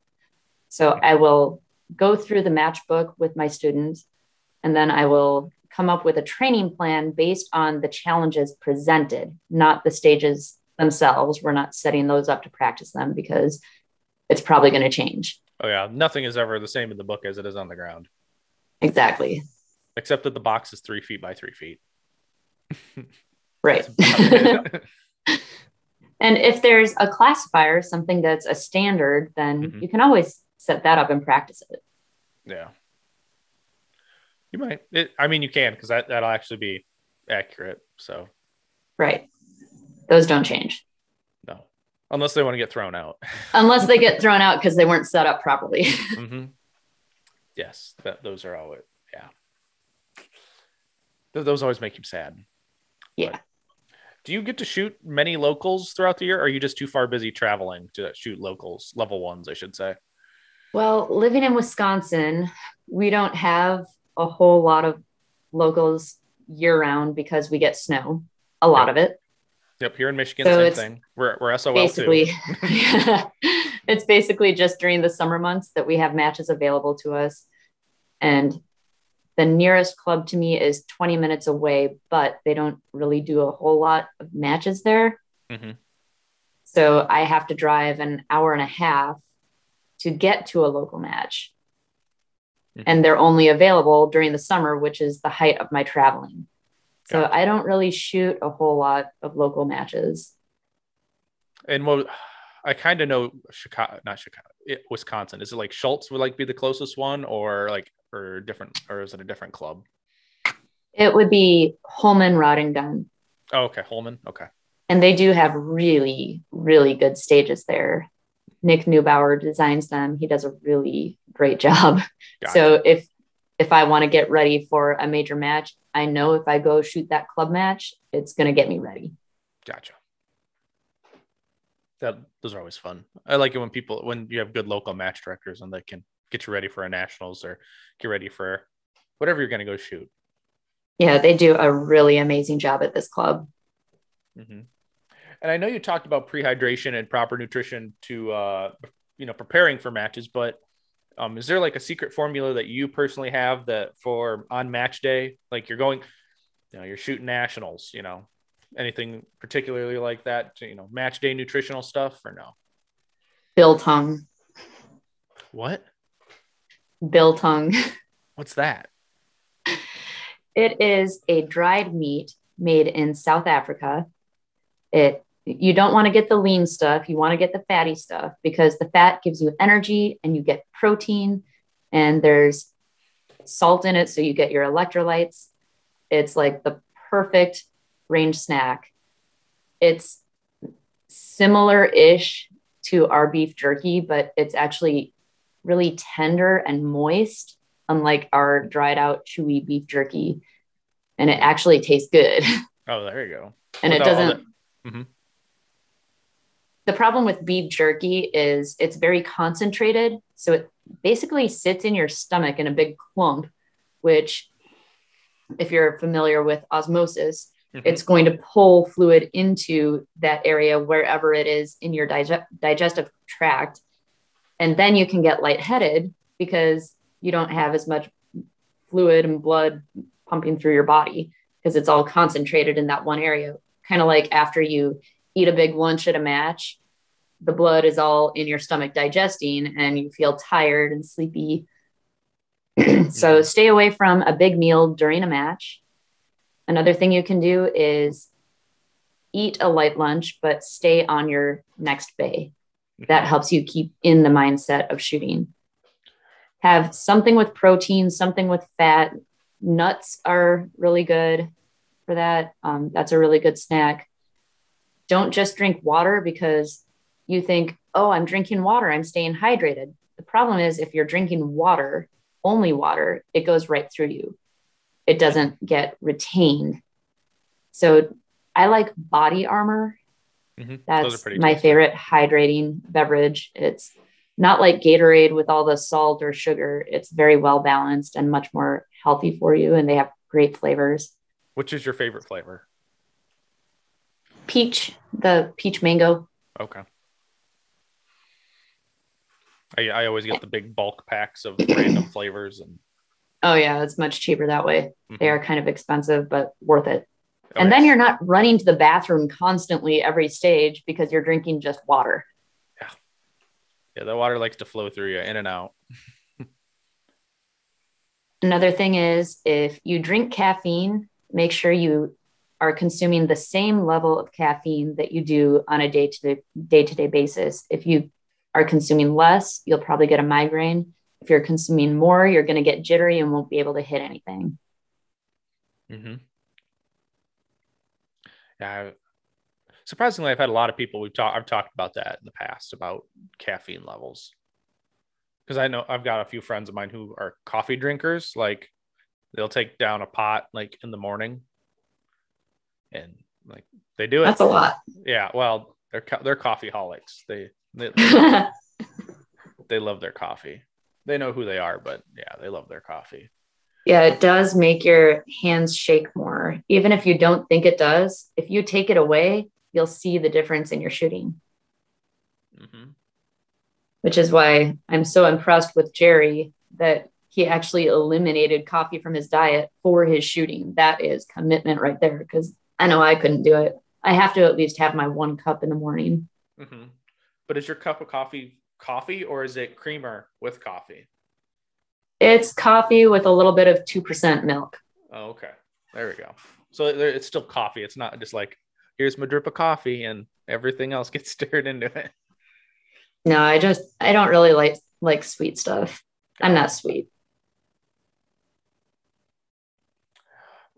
So I will go through the matchbook with my students and then I will come up with a training plan based on the challenges presented, not the stages themselves. We're not setting those up to practice them because it's probably going to change. Oh, yeah. Nothing is ever the same in the book as it is on the ground. Exactly. Except that the box is three feet by three feet. <laughs> <laughs> right. <laughs> and if there's a classifier, something that's a standard, then mm-hmm. you can always set that up and practice it. Yeah. You might. It, I mean, you can because that, that'll actually be accurate. So, right those don't change. No, unless they want to get thrown out. <laughs> unless they get thrown out because they weren't set up properly. <laughs> mm-hmm. Yes, that those are always yeah. those always make you sad. Yeah. But do you get to shoot many locals throughout the year? Or are you just too far busy traveling to shoot locals, level ones, I should say? Well, living in Wisconsin, we don't have a whole lot of locals year round because we get snow, a lot of it. Yep, here in Michigan, so same thing. We're we're SOL basically, too. <laughs> <laughs> it's basically just during the summer months that we have matches available to us, and the nearest club to me is 20 minutes away, but they don't really do a whole lot of matches there. Mm-hmm. So I have to drive an hour and a half to get to a local match. Mm-hmm. And they're only available during the summer, which is the height of my traveling. So gotcha. I don't really shoot a whole lot of local matches. And what I kind of know Chicago, not Chicago, it, Wisconsin. Is it like Schultz would like be the closest one, or like or different, or is it a different club? It would be Holman and Gun. Oh, okay, Holman. Okay. And they do have really, really good stages there. Nick Neubauer designs them. He does a really great job. Gotcha. So if if I want to get ready for a major match, I know if I go shoot that club match, it's going to get me ready. Gotcha. That those are always fun. I like it when people when you have good local match directors and they can get you ready for a nationals or get ready for whatever you're going to go shoot. Yeah, they do a really amazing job at this club. Mm-hmm. And I know you talked about prehydration and proper nutrition to uh, you know preparing for matches, but um, is there like a secret formula that you personally have that for on match day, like you're going, you know, you're shooting nationals, you know, anything particularly like that, you know, match day nutritional stuff or no? Biltong. What? Biltong. <laughs> What's that? It is a dried meat made in South Africa. It you don't want to get the lean stuff. You want to get the fatty stuff because the fat gives you energy and you get protein and there's salt in it. So you get your electrolytes. It's like the perfect range snack. It's similar ish to our beef jerky, but it's actually really tender and moist, unlike our dried out, chewy beef jerky. and it actually tastes good. <laughs> Oh, there you go. and it Without all doesn't. Mhm. The problem with beef jerky is it's very concentrated. So it basically sits in your stomach in a big clump, which, if you're familiar with osmosis, Mhm. it's going to pull fluid into that area wherever it is in your dige- digestive tract. And then you can get lightheaded because you don't have as much fluid and blood pumping through your body because it's all concentrated in that one area. Kind of like after you eat a big lunch at a match, the blood is all in your stomach digesting and you feel tired and sleepy. <clears throat> so stay away from a big meal during a match. Another thing you can do is eat a light lunch, but stay on your next bay. That helps you keep in the mindset of shooting. Have something with protein, something with fat. Nuts are really good for that. Um, that's a really good snack. Don't just drink water because you think, oh, I'm drinking water, I'm staying hydrated. The problem is if you're drinking water, only water, it goes right through you. It doesn't get retained. So I like BodyArmor. Mhm. That's my tasty. favorite hydrating beverage. It's not like Gatorade with all the salt or sugar. It's very well balanced and much more healthy for you. And they have great flavors. Which is your favorite flavor? Peach, the peach mango. Okay. I, I always get the big bulk packs of <coughs> random flavors and Oh, yeah, it's much cheaper that way. They Mhm. are kind of expensive, but worth it. Oh, and then you're not running to the bathroom constantly every stage because you're drinking just water. Yeah. Yeah, the water likes to flow through you in and out. Another thing is if you drink caffeine, make sure you are consuming the same level of caffeine that you do on a day to day to day basis. If you are consuming less, you'll probably get a migraine. If you're consuming more, you're going to get jittery and won't be able to hit anything. Mm-hmm. Yeah. Surprisingly, I've had a lot of people we've talked. I've talked about that in the past about caffeine levels. Because I know I've got a few friends of mine who are coffee drinkers. Like they'll take down a pot like in the morning, and like they do it. That's a lot. Yeah. Well, they're they're coffee holics. They they, <laughs> they love their coffee. They know who they are, but yeah, they love their coffee. Yeah, it does make your hands shake more. Even if you don't think it does, if you take it away, you'll see the difference in your shooting, Mm-hmm. which is why I'm so impressed with Jerry that he actually eliminated coffee from his diet for his shooting. That is commitment right there because I know I couldn't do it. I have to at least have my one cup in the morning. hmm But is your cup of coffee coffee or is it creamer with coffee? It's coffee with a little bit of 2% milk. Oh, okay. There we go. So it's still coffee. It's not just like here's my drip of coffee and everything else <laughs> gets stirred into it. No, I just, I don't really like, like sweet stuff. I'm not sweet.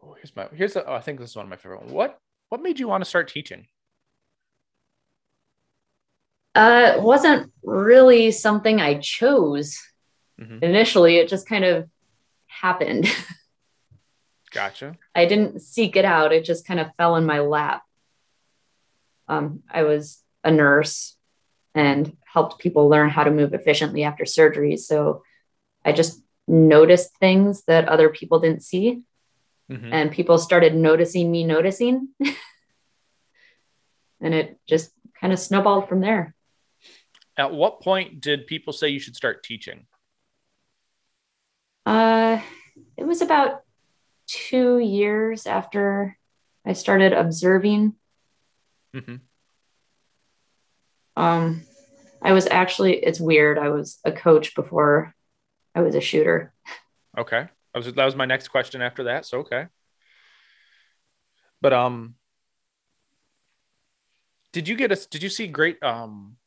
Oh, here's my here's the, oh, I think this is one of my favorite ones. What what made you want to start teaching? Uh, it wasn't really something I chose Mhm. initially. It just kind of happened. <laughs> Gotcha. I didn't seek it out. It just kind of fell in my lap. Um, I was a nurse and helped people learn how to move efficiently after surgery. So I just noticed things that other people didn't see, Mhm. and people started noticing me noticing. <laughs> and it just kind of snowballed from there. At what point did people say you should start teaching? Uh, it was about two years after I started observing. hmm Um, I was actually, it's weird. I was a coach before I was a shooter. Okay. That was that was my next question after that. So okay. But um did you get a did you see great um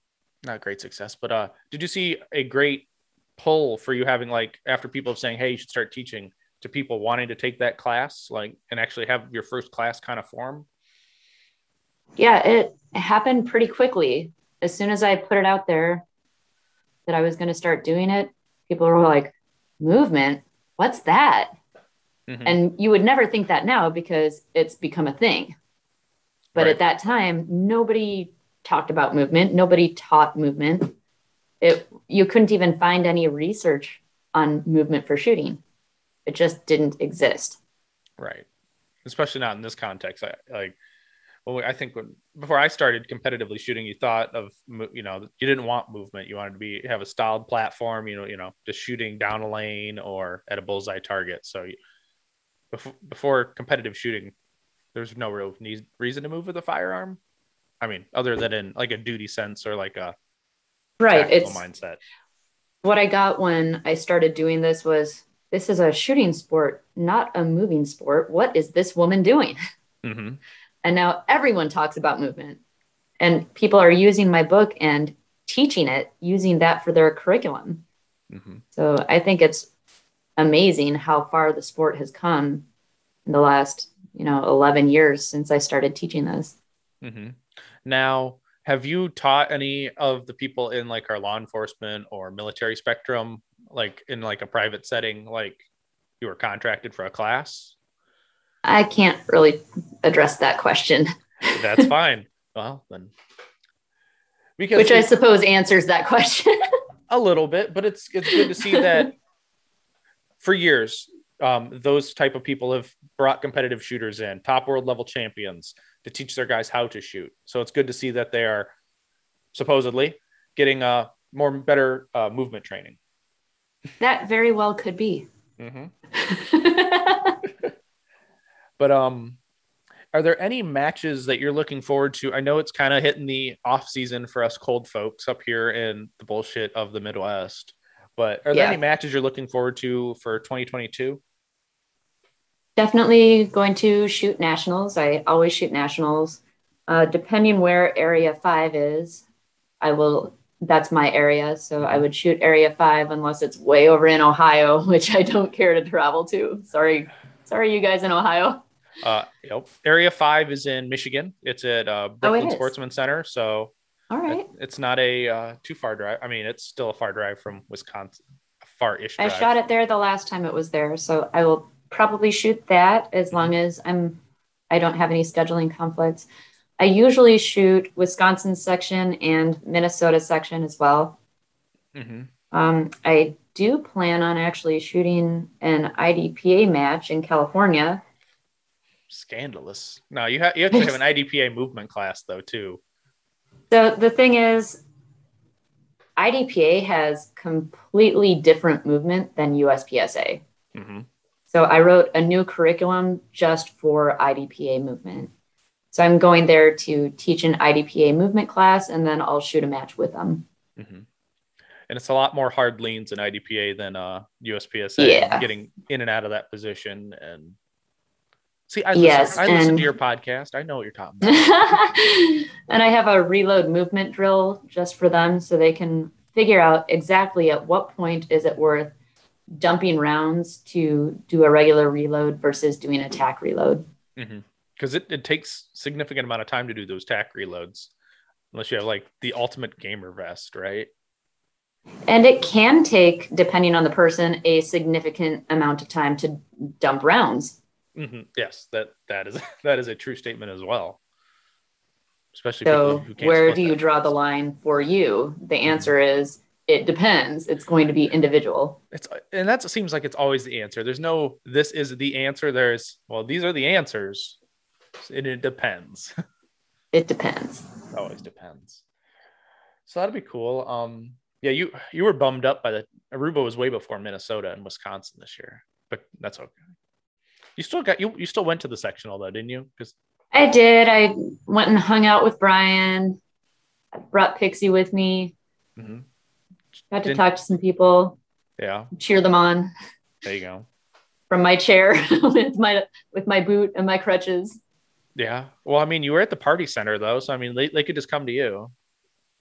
not great success, but uh did you see a great pull for you having like after people saying, Hey, you should start teaching to people wanting to take that class, like and actually have your first class kind of form? Yeah, it happened pretty quickly. As soon as I put it out there that I was going to start doing it, people were like, movement? What's that? Mm-hmm. And you would never think that now because it's become a thing. But right. at that time, nobody talked about movement, nobody taught movement. It you couldn't even find any research on movement for shooting. It just didn't exist. Right. Especially not in this context. I, like well, I think when before I started competitively shooting, you thought of you know you didn't want movement. You wanted to be have a styled platform. You know, you know, just shooting down a lane or at a bullseye target. So before, before competitive shooting, there's no real need, reason to move with a firearm. I mean, other than in like a duty sense or like a right it's mindset. What I got when I started doing this was this is a shooting sport, not a moving sport. What is this woman doing? Mm-hmm. And now everyone talks about movement. And people are using my book and teaching it, using that for their curriculum. Mm-hmm. So I think it's amazing how far the sport has come in the last, you know, 11 years since I started teaching this. Mm-hmm. Now, have you taught any of the people in like our law enforcement or military spectrum, like in like a private setting, like you were contracted for a class? I can't really address that question. That's <laughs> fine. Well, then. Because Which I suppose answers that question. <laughs> a little bit, but it's it's good to see that for years, um, those type of people have brought competitive shooters in, top world level champions, to teach their guys how to shoot. So it's good to see that they are supposedly getting uh, more better uh, movement training. That very well could be. Mm-hmm. <laughs> But um, are there any matches that you're looking forward to? I know it's kind of hitting the off season for us cold folks up here in the bullshit of the Midwest. But are there yeah. any matches you're looking forward to for 2022? Definitely going to shoot nationals. I always shoot nationals. Uh, depending where Area Five is, I will. That's my area, so I would shoot Area Five unless it's way over in Ohio, <laughs> which I don't care to travel to. Sorry, sorry, you guys in Ohio. Uh, yep. Area five is in Michigan. It's at uh, oh, Brooklyn oh, Sportsman Center. So, all right, it's not a uh, too far drive. I mean, it's still a far drive from Wisconsin, far-ish. Drive. I shot it there the last time it was there, so I will probably shoot that as long as I'm. I don't have any scheduling conflicts. I usually shoot Wisconsin section and Minnesota section as well. Mm-hmm. Um, I do plan on actually shooting an IDPA match in California scandalous. No, you have you have to have an <laughs> IDPA movement class though too. So the thing is, IDPA has completely different movement than USPSA. Mm-hmm. So I wrote a new curriculum just for IDPA movement. So I'm going there to teach an IDPA movement class, and then I'll shoot a match with them. Mm-hmm. And it's a lot more hard leans in IDPA than uh, USPSA. Yeah. Getting in and out of that position and See, I yes, listen, I listen to your podcast. I know what you're talking about. <laughs> and I have a reload movement drill just for them so they can figure out exactly at what point is it worth dumping rounds to do a regular reload versus doing a tac reload. Because mm-hmm. it, it takes significant amount of time to do those tac reloads, unless you have like the ultimate gamer vest, right? And it can take, depending on the person, a significant amount of time to dump rounds. Mm-hmm. Yes, that that is <laughs> that is a true statement as well. Especially so, where do you that. draw the line for you? The mm-hmm. answer is it depends. It's going to be individual. It's and that seems like it's always the answer. There's no this is the answer. There's well, these are the answers. And it depends. <laughs> It depends. It always depends. So that'd be cool. Um, yeah, you you were bummed up by the Aruba was way before Minnesota and Wisconsin this year, but that's okay. You still got you. You still went to the sectional though, didn't you? Because I did. I went and hung out with Brian. I brought Pixie with me. Mm-hmm. Got to didn't... talk to some people. Yeah. Cheer them on. There you go. From my chair <laughs> with my with my boot and my crutches. Yeah. Well, I mean, you were at the party center though, so I mean, they, they could just come to you.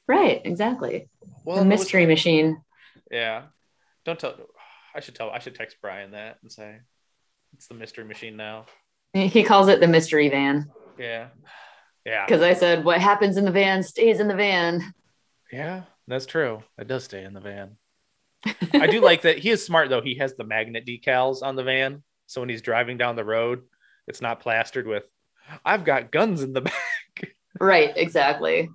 Right. Exactly. Well, the mystery was... machine. Yeah. Don't tell. I should tell. I should text Brian that and say it's the mystery machine now. He calls it the mystery van. Yeah. Yeah. Because I said, what happens in the van stays in the van. Yeah, that's true. It does stay in the van. <laughs> I do like that. He is smart though. He has the magnet decals on the van. So when he's driving down the road, it's not plastered with, I've got guns in the <laughs> back. Right, exactly.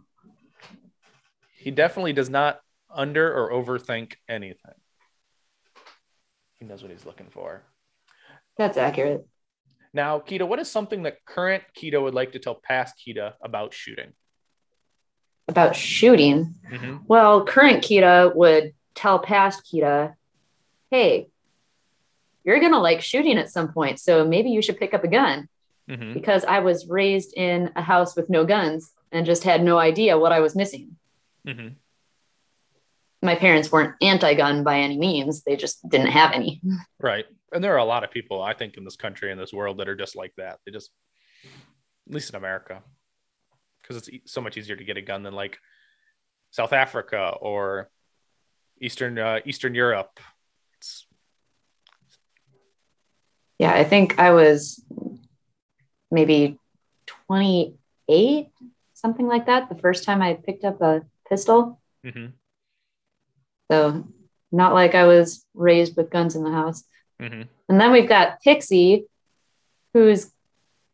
He definitely does not under or overthink anything. He knows what he's looking for. That's accurate. Now, Kita, what is something that current Kita would like to tell past Kita about shooting? About shooting. Mm-hmm. Well, current Kita would tell past Kita, hey, you're going to like shooting at some point. So maybe you should pick up a gun. Mm-hmm. Because I was raised in a house with no guns and just had no idea what I was missing. Mm-hmm. My parents weren't anti gun by any means, they just didn't have any. Right. And there are a lot of people, I think, in this country, in this world, that are just like that. They just, at least in America, because it's so much easier to get a gun than like South Africa or Eastern uh, Eastern Europe. It's, Yeah, I think I was maybe 28, something like that, the first time I picked up a pistol. mm-hmm, So, not like I was raised with guns in the house. Mm-hmm. And then we've got Pixie, who's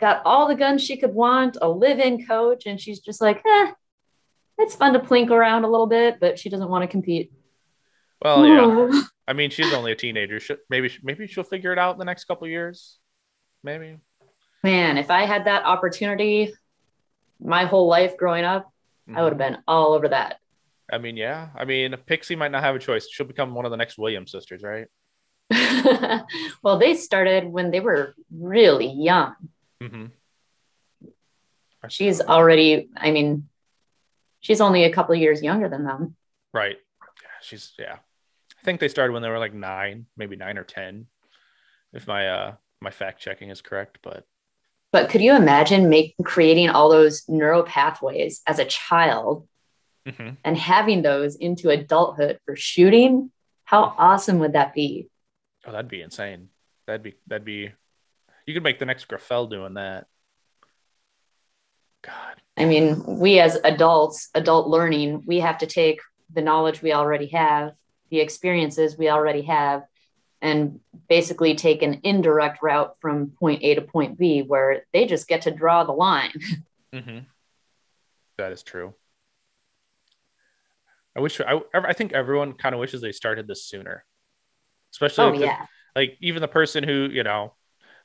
got all the guns she could want, a live in coach, and she's just like, eh, it's fun to plink around a little bit, but she doesn't want to compete. Well, yeah. <laughs> I mean, she's only a teenager. She, maybe maybe she'll figure it out in the next couple of years. Maybe. Man, if I had that opportunity my whole life growing up, I would have been all over that. I mean, yeah. I mean, Pixie might not have a choice. She'll become one of the next Williams sisters, right? <laughs> well, they started when they were really young. Mm-hmm. She's already, I mean, she's only a couple of years younger than them. Right. Yeah, she's yeah. I think they started when they were like nine, maybe nine or ten, if my uh my fact checking is correct. But But could you imagine make, creating all those neural pathways as a child Mhm. and having those into adulthood for shooting? How awesome would that be? Oh, that'd be insane. That'd be that'd be. You could make the next Grauffel doing that. God. I mean, we as adults, adult learning, we have to take the knowledge we already have, the experiences we already have, and basically take an indirect route from point A to point B where they just get to draw the line. <laughs> Mm-hmm. That is true. I wish I, I think everyone kind of wishes they started this sooner, especially oh, if- yeah. like even the person who you know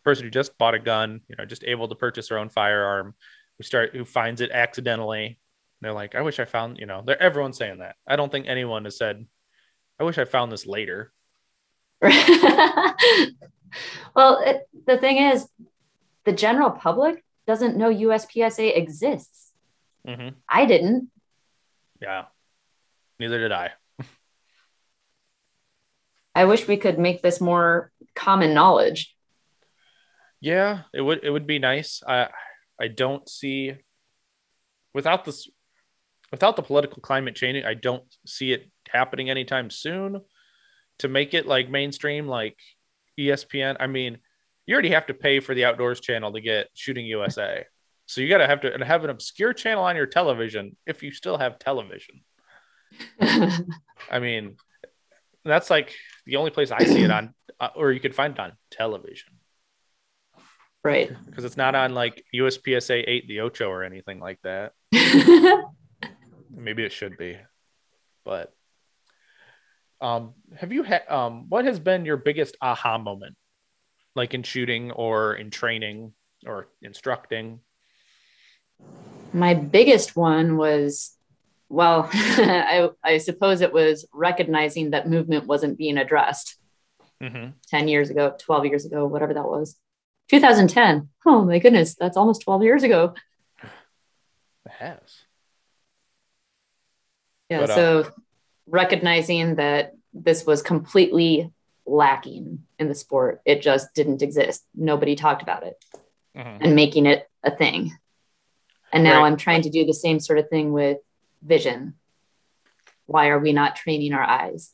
person who just bought a gun you know just able to purchase their own firearm who start who finds it accidentally they're like i wish i found you know they're everyone's saying that i don't think anyone has said i wish i found this later <laughs> well, it, the thing is, the general public doesn't know USPSA exists. mm-hmm. I didn't. yeah neither did i I wish we could make this more common knowledge. yeah it would it would be nice. I i don't see without this without the political climate changing i don't see it happening anytime soon. To make it like mainstream like espn i mean you already have to pay for the outdoors channel to get shooting usa so you got to have to have an obscure channel on your television if you still have television. <laughs> I mean that's like the only place i see it on uh, or you could find it on television right. because it's not on like USPSA 8 the Ocho or anything like that. <laughs> Maybe it should be. But um have you had um what has been your biggest aha moment like in shooting or in training or instructing? My biggest one was, well, <laughs> I, I suppose it was recognizing that movement wasn't being addressed Mm-hmm. 10 years ago, 12 years ago, whatever that was. 2010. Oh my goodness, that's almost 12 years ago. It has. Yeah. But, uh, so recognizing that this was completely lacking in the sport, it just didn't exist. Nobody talked about it Mhm. and making it a thing. And now Right. I'm trying to do the same sort of thing with vision. Why are we not training our eyes?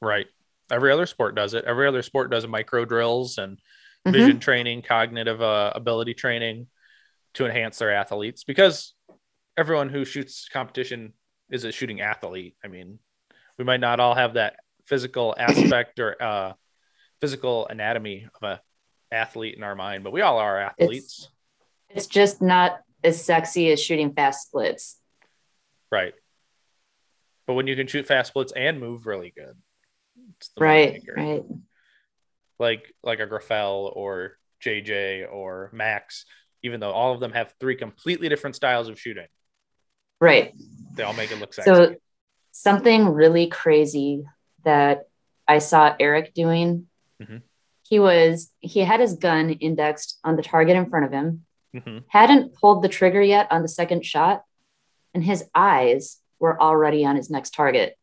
Right. Every other sport does it. Every other sport does micro drills and Mhm. vision training, cognitive uh, ability training to enhance their athletes because everyone who shoots competition is a shooting athlete. I mean, we might not all have that physical <clears throat> aspect or uh, physical anatomy of a athlete in our mind, but we all are athletes. It's, it's just not as sexy as shooting fast splits. Right. But when you can shoot fast splits and move really good. Right, right. Like like a Grauffel or JJ or Max, even though all of them have three completely different styles of shooting. Right. They all make it look sexy. So something really crazy that I saw Eric doing. Mm-hmm. He was he had his gun indexed on the target in front of him, mm-hmm. hadn't pulled the trigger yet on the second shot, and his eyes were already on his next target.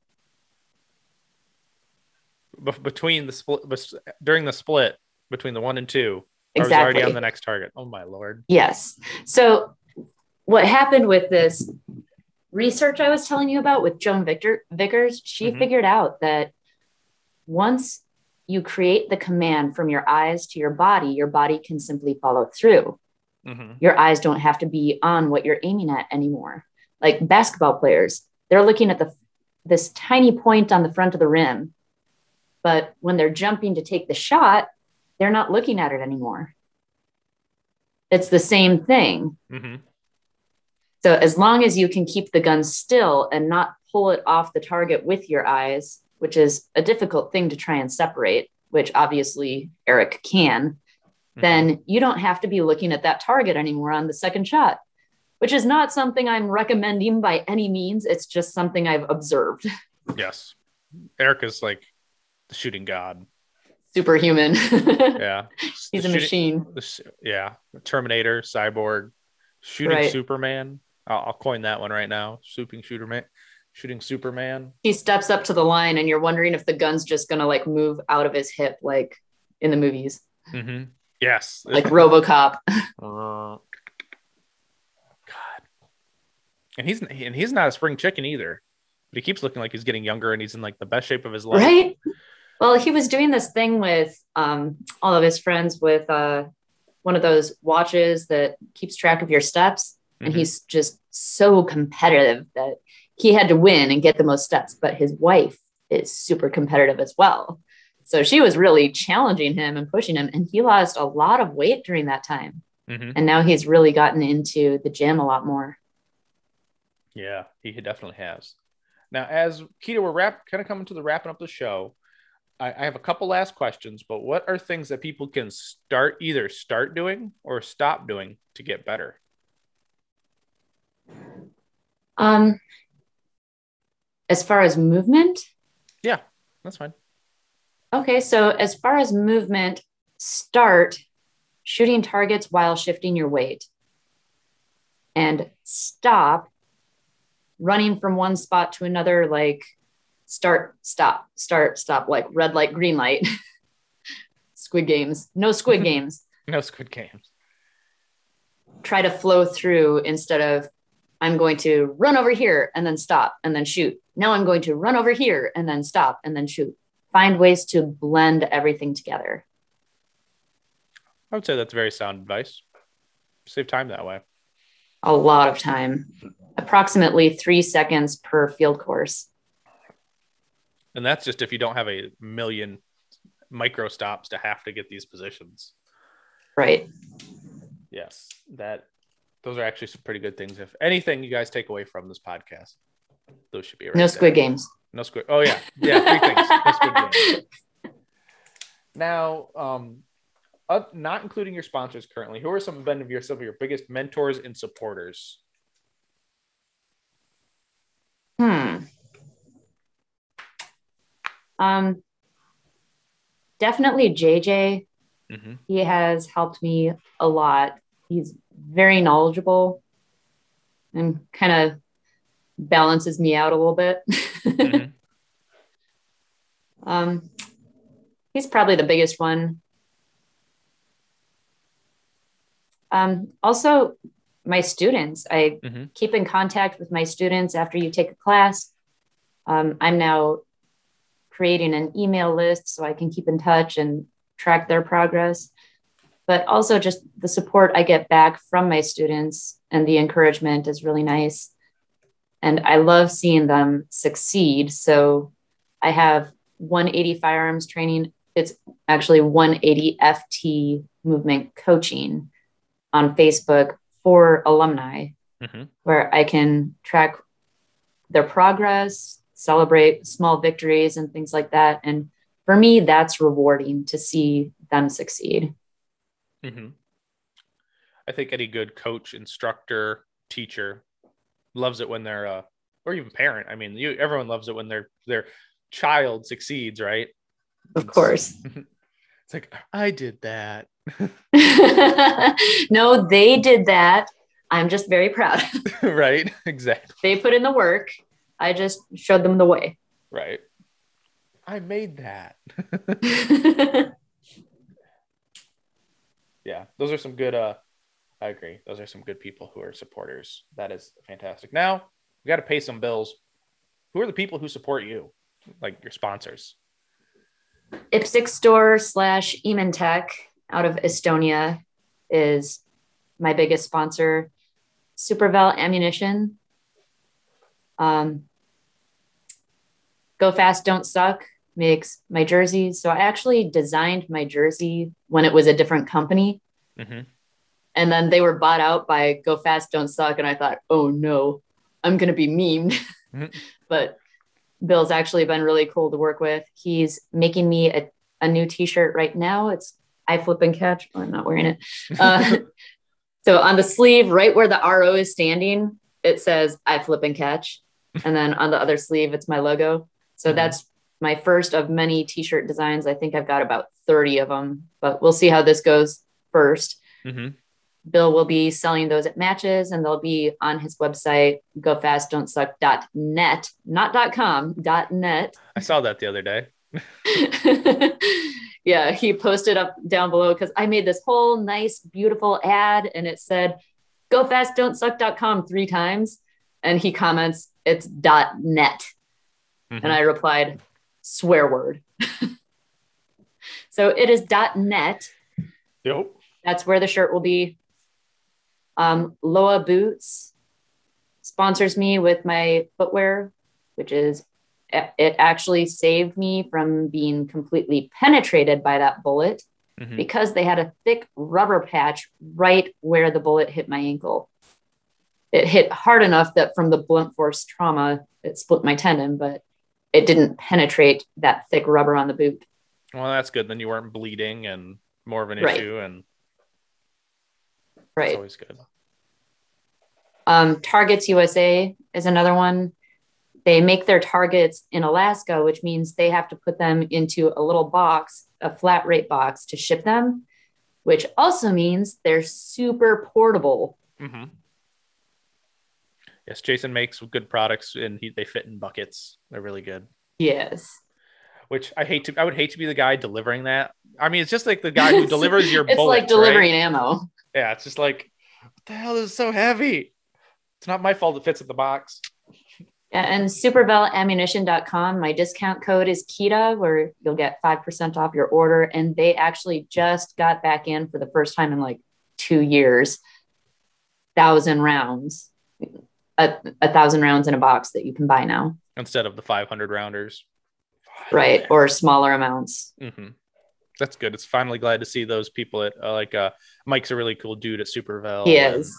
Be- between the split during the split between the one and two, exactly. I was already on the next target. Oh my lord! Yes. So what happened with this research I was telling you about with Joan Victor Vickers? She mm-hmm. figured out that once you create the command from your eyes to your body, your body can simply follow through. Mm-hmm. Your eyes don't have to be on what you're aiming at anymore. Like basketball players, they're looking at the this tiny point on the front of the rim, but when they're jumping to take the shot, they're not looking at it anymore. It's the same thing. Mm-hmm. So as long as you can keep the gun still and not pull it off the target with your eyes, which is a difficult thing to try and separate, which obviously Eric can, mm-hmm. then you don't have to be looking at that target anymore on the second shot, which is not something I'm recommending by any means. It's just something I've observed. Yes. Eric is like the shooting god. Superhuman. yeah. <laughs> He's the a shooting, machine. The, yeah. Terminator, cyborg, shooting right. Superman. I'll, I'll, coin that one right now. Shooting shooter man shooting Superman. He steps up to the line, and you're wondering if the gun's just gonna like move out of his hip, like in the movies. Mm-hmm. Yes, like RoboCop. <laughs> uh, God, and he's and he's not a spring chicken either. But he keeps looking like he's getting younger, and he's in like the best shape of his life. Right. Well, he was doing this thing with um, all of his friends with uh, one of those watches that keeps track of your steps, and mm-hmm. he's just so competitive that he had to win and get the most steps, but his wife is super competitive as well. So she was really challenging him and pushing him, and he lost a lot of weight during that time. Mm-hmm. And now he's really gotten into the gym a lot more. Yeah, he definitely has. Now, as Keita, we're wrap, kind of coming to the wrapping up the show. I, I have a couple last questions, but what are things that people can start either start doing or stop doing to get better? Um, as far as movement? Yeah, that's fine. Okay, so as far as movement, start shooting targets while shifting your weight. And stop running from one spot to another, like start, stop, start, stop, like red light, green light. <laughs> squid games. No squid <laughs> games. no squid games. Try to flow through instead of I'm going to run over here and then stop and then shoot. Now I'm going to run over here and then stop and then shoot. Find ways to blend everything together. I would say that's very sound advice. Save time that way. A lot of time, approximately three seconds per field course. And that's just if you don't have a million micro stops to have to get these positions. Right. Yes, that those are actually some pretty good things. If anything you guys take away from this podcast, those should be right no squid games. No squid. Oh yeah, yeah. Three things. No squid games. <laughs> Now, um, uh, not including your sponsors currently, who are some of your some of your biggest mentors and supporters? Hmm. Um. Definitely JJ. Mm-hmm. He has helped me a lot. He's very knowledgeable and kind of balances me out a little bit. mm-hmm. <laughs> um, he's probably the biggest one. Um, also, my students. I mm-hmm. keep in contact with my students after you take a class. Um, I'm now creating an email list so I can keep in touch and track their progress but also just the support I get back from my students and the encouragement is really nice. And I love seeing them succeed. So I have 180 firearms training. It's actually 180 FT movement coaching on Facebook for alumni, Mhm. where I can track their progress, celebrate small victories, and things like that. And for me, that's rewarding to see them succeed. hmm I think any good coach, instructor, teacher loves it when they're, uh, or even parent. I mean, you everyone loves it when their their child succeeds, right? Of course. It's like I did that, <laughs> <laughs> no, they did that. I'm just very proud. <laughs> right? Exactly, they put in the work. I just showed them the way. right. I made that. yeah, those are some good. Uh, I agree. Those are some good people who are supporters. That is fantastic. Now we got to pay some bills. Who are the people who support you, like your sponsors? Ipsic store slash Ementech out of Estonia is my biggest sponsor. Supervel Ammunition. Um, Go Fast, Don't Suck makes my jerseys. So I actually designed my jersey when it was a different company. Mm-hmm. And then they were bought out by Go Fast, Don't Suck. And I thought, oh no, I'm going to be memed. Mhm. <laughs> but Bill's actually been really cool to work with. He's making me a, a new t shirt right now. It's I Flip and Catch. Oh, I'm not wearing it. <laughs> Uh, so on the sleeve, right where the RO is standing, it says I Flip and Catch. And then on the other sleeve, it's my logo. So Mhm. that's my first of many t shirt designs. I think I've got about 30 of them, but we'll see how this goes first. Mm-hmm. Bill will be selling those at matches and they'll be on his website, gofastdon'tsuck.net, not .com, .net. I saw that the other day. <laughs> yeah, he posted up down below because I made this whole nice, beautiful ad and it said, gofastdon'tsuck.com three times. And he comments, it's .net. Mhm. And I replied, swear word. <laughs> so it is .net. Yep. That's where the shirt will be. Um, Lowa Boots sponsors me with my footwear, which is it actually saved me from being completely penetrated by that bullet Mhm. because they had a thick rubber patch right where the bullet hit my ankle. It hit hard enough that from the blunt force trauma, it split my tendon, but it didn't penetrate that thick rubber on the boot. Well, that's good. Then you weren't bleeding and more of an Right. issue, and it's Right. always good. Um, Targets USA is another one. They make their targets in Alaska, which means they have to put them into a little box, a flat rate box to ship them, which also means they're super portable. hmm Yes, Jason makes good products, and he, they fit in buckets. They're really good. Yes. Which I hate to. I would hate to be the guy delivering that. I mean, it's just like the guy who <laughs> delivers your it's bullets. It's like delivering right? ammo. Yeah, it's just like, what the hell is so heavy? It's not my fault it fits in the box. Yeah, and supervelammunition.com, my discount code is KETA, where you'll get 5% off your order. And they actually just got back in for the first time in like two years, thousand rounds, a, a thousand rounds in a box that you can buy now. Instead of the 500 rounders. Right. Or smaller amounts. hmm That's good. It's finally glad to see those people at uh, like uh, Mike's a really cool dude at Supervel. He and is.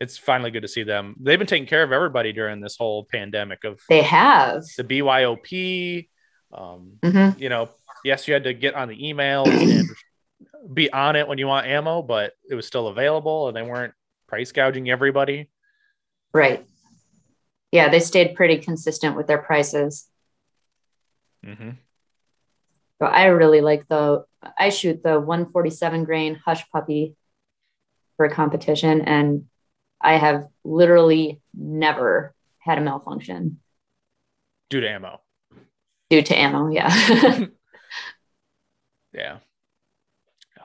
It's finally good to see them. They've been taking care of everybody during this whole pandemic of They have. the BYOP. Um, Mhm. you know, yes, you had to get on the emails and <clears throat> be on it when you want ammo, but it was still available and they weren't price gouging everybody. Right. Yeah, they stayed pretty consistent with their prices. hmm But I really like the I shoot the 147 grain hush puppy for a competition and I have literally never had a malfunction Due to ammo. due to ammo. Yeah. <laughs> Yeah. Uh,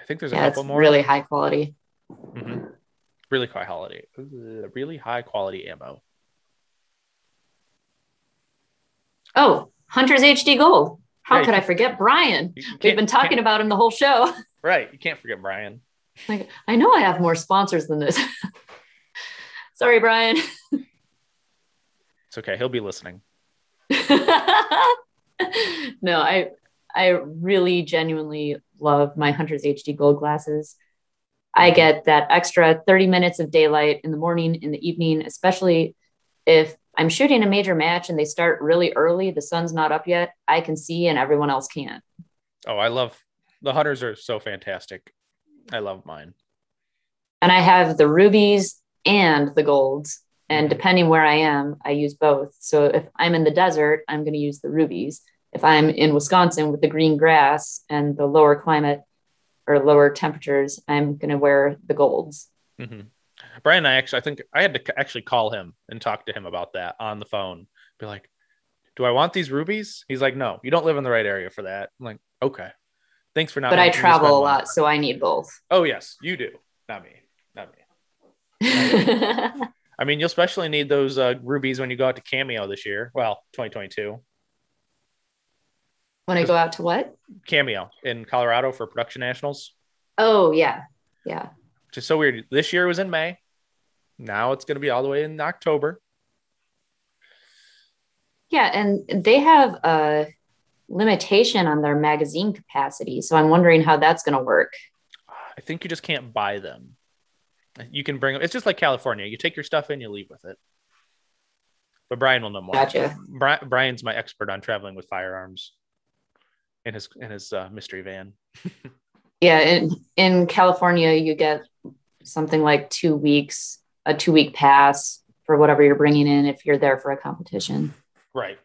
I think there's a yeah, it's couple more. really high quality. Mhm. Really high quality. Really high quality ammo. Oh, Hunter's HD Gold. How Yeah, could I forget Brian? We've been talking about him the whole show. <laughs> Right. You can't forget Brian. Like, I know I have more sponsors than this. <laughs> Sorry, Brian. <laughs> It's okay. He'll be listening. <laughs> no, I I really genuinely love my Hunter's HD gold glasses. I mm-hmm. get that extra 30 minutes of daylight in the morning, in the evening, especially if I'm shooting a major match and they start really early, the sun's not up yet, I can see and everyone else can't. Oh, I love the hunters are so fantastic. I love mine. And I have the rubies and the golds. And mm-hmm. depending where I am, I use both. So if I'm in the desert, I'm going to use the rubies. If I'm in Wisconsin with the green grass and the lower climate or lower temperatures, I'm going to wear the golds. Mm-hmm. Brian, I actually, I think I had to actually call him and talk to him about that on the phone. Be like, do I want these rubies? He's like, no, you don't live in the right area for that. I'm like, okay. Thanks for not. But I travel a lot, so I need both. Oh yes, you do. Not me. Not me. <laughs> I mean, you'll especially need those uh, rubies when you go out to Cameo this year. Well, 2022. When I go out to what? Cameo in Colorado for production nationals. Oh yeah, yeah. Which is so weird. This year was in May. Now it's going to be all the way in October. Yeah, and they have a limitation on their magazine capacity. So I'm wondering how that's going to work. I think you just can't buy them. You can bring them. It's just like California. You take your stuff in, you leave with it. But Brian will know more. Gotcha. Brian's my expert on traveling with firearms in his in his uh, mystery van. <laughs> yeah, in in California, you get something like two weeks, a two week pass for whatever you're bringing in if you're there for a competition. Right.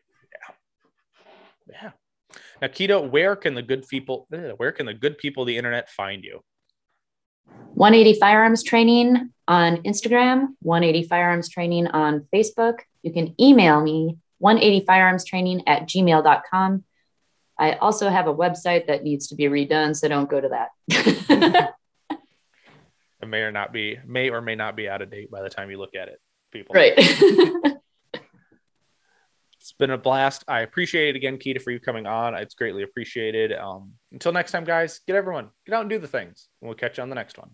Now, Keto, where can the good people, eh, where can the good people of the internet find you? 180 Firearms Training on Instagram, 180 Firearms Training on Facebook. You can email me 180 Firearms Training at gmail.com. I also have a website that needs to be redone, so don't go to that. <laughs> it may or not be, may or may not be out of date by the time you look at it, people. Right. <laughs> it's been a blast. I appreciate it again, Keita, for you coming on. It's greatly appreciated. Um, until next time, guys, get everyone, get out and do the things. And we'll catch you on the next one.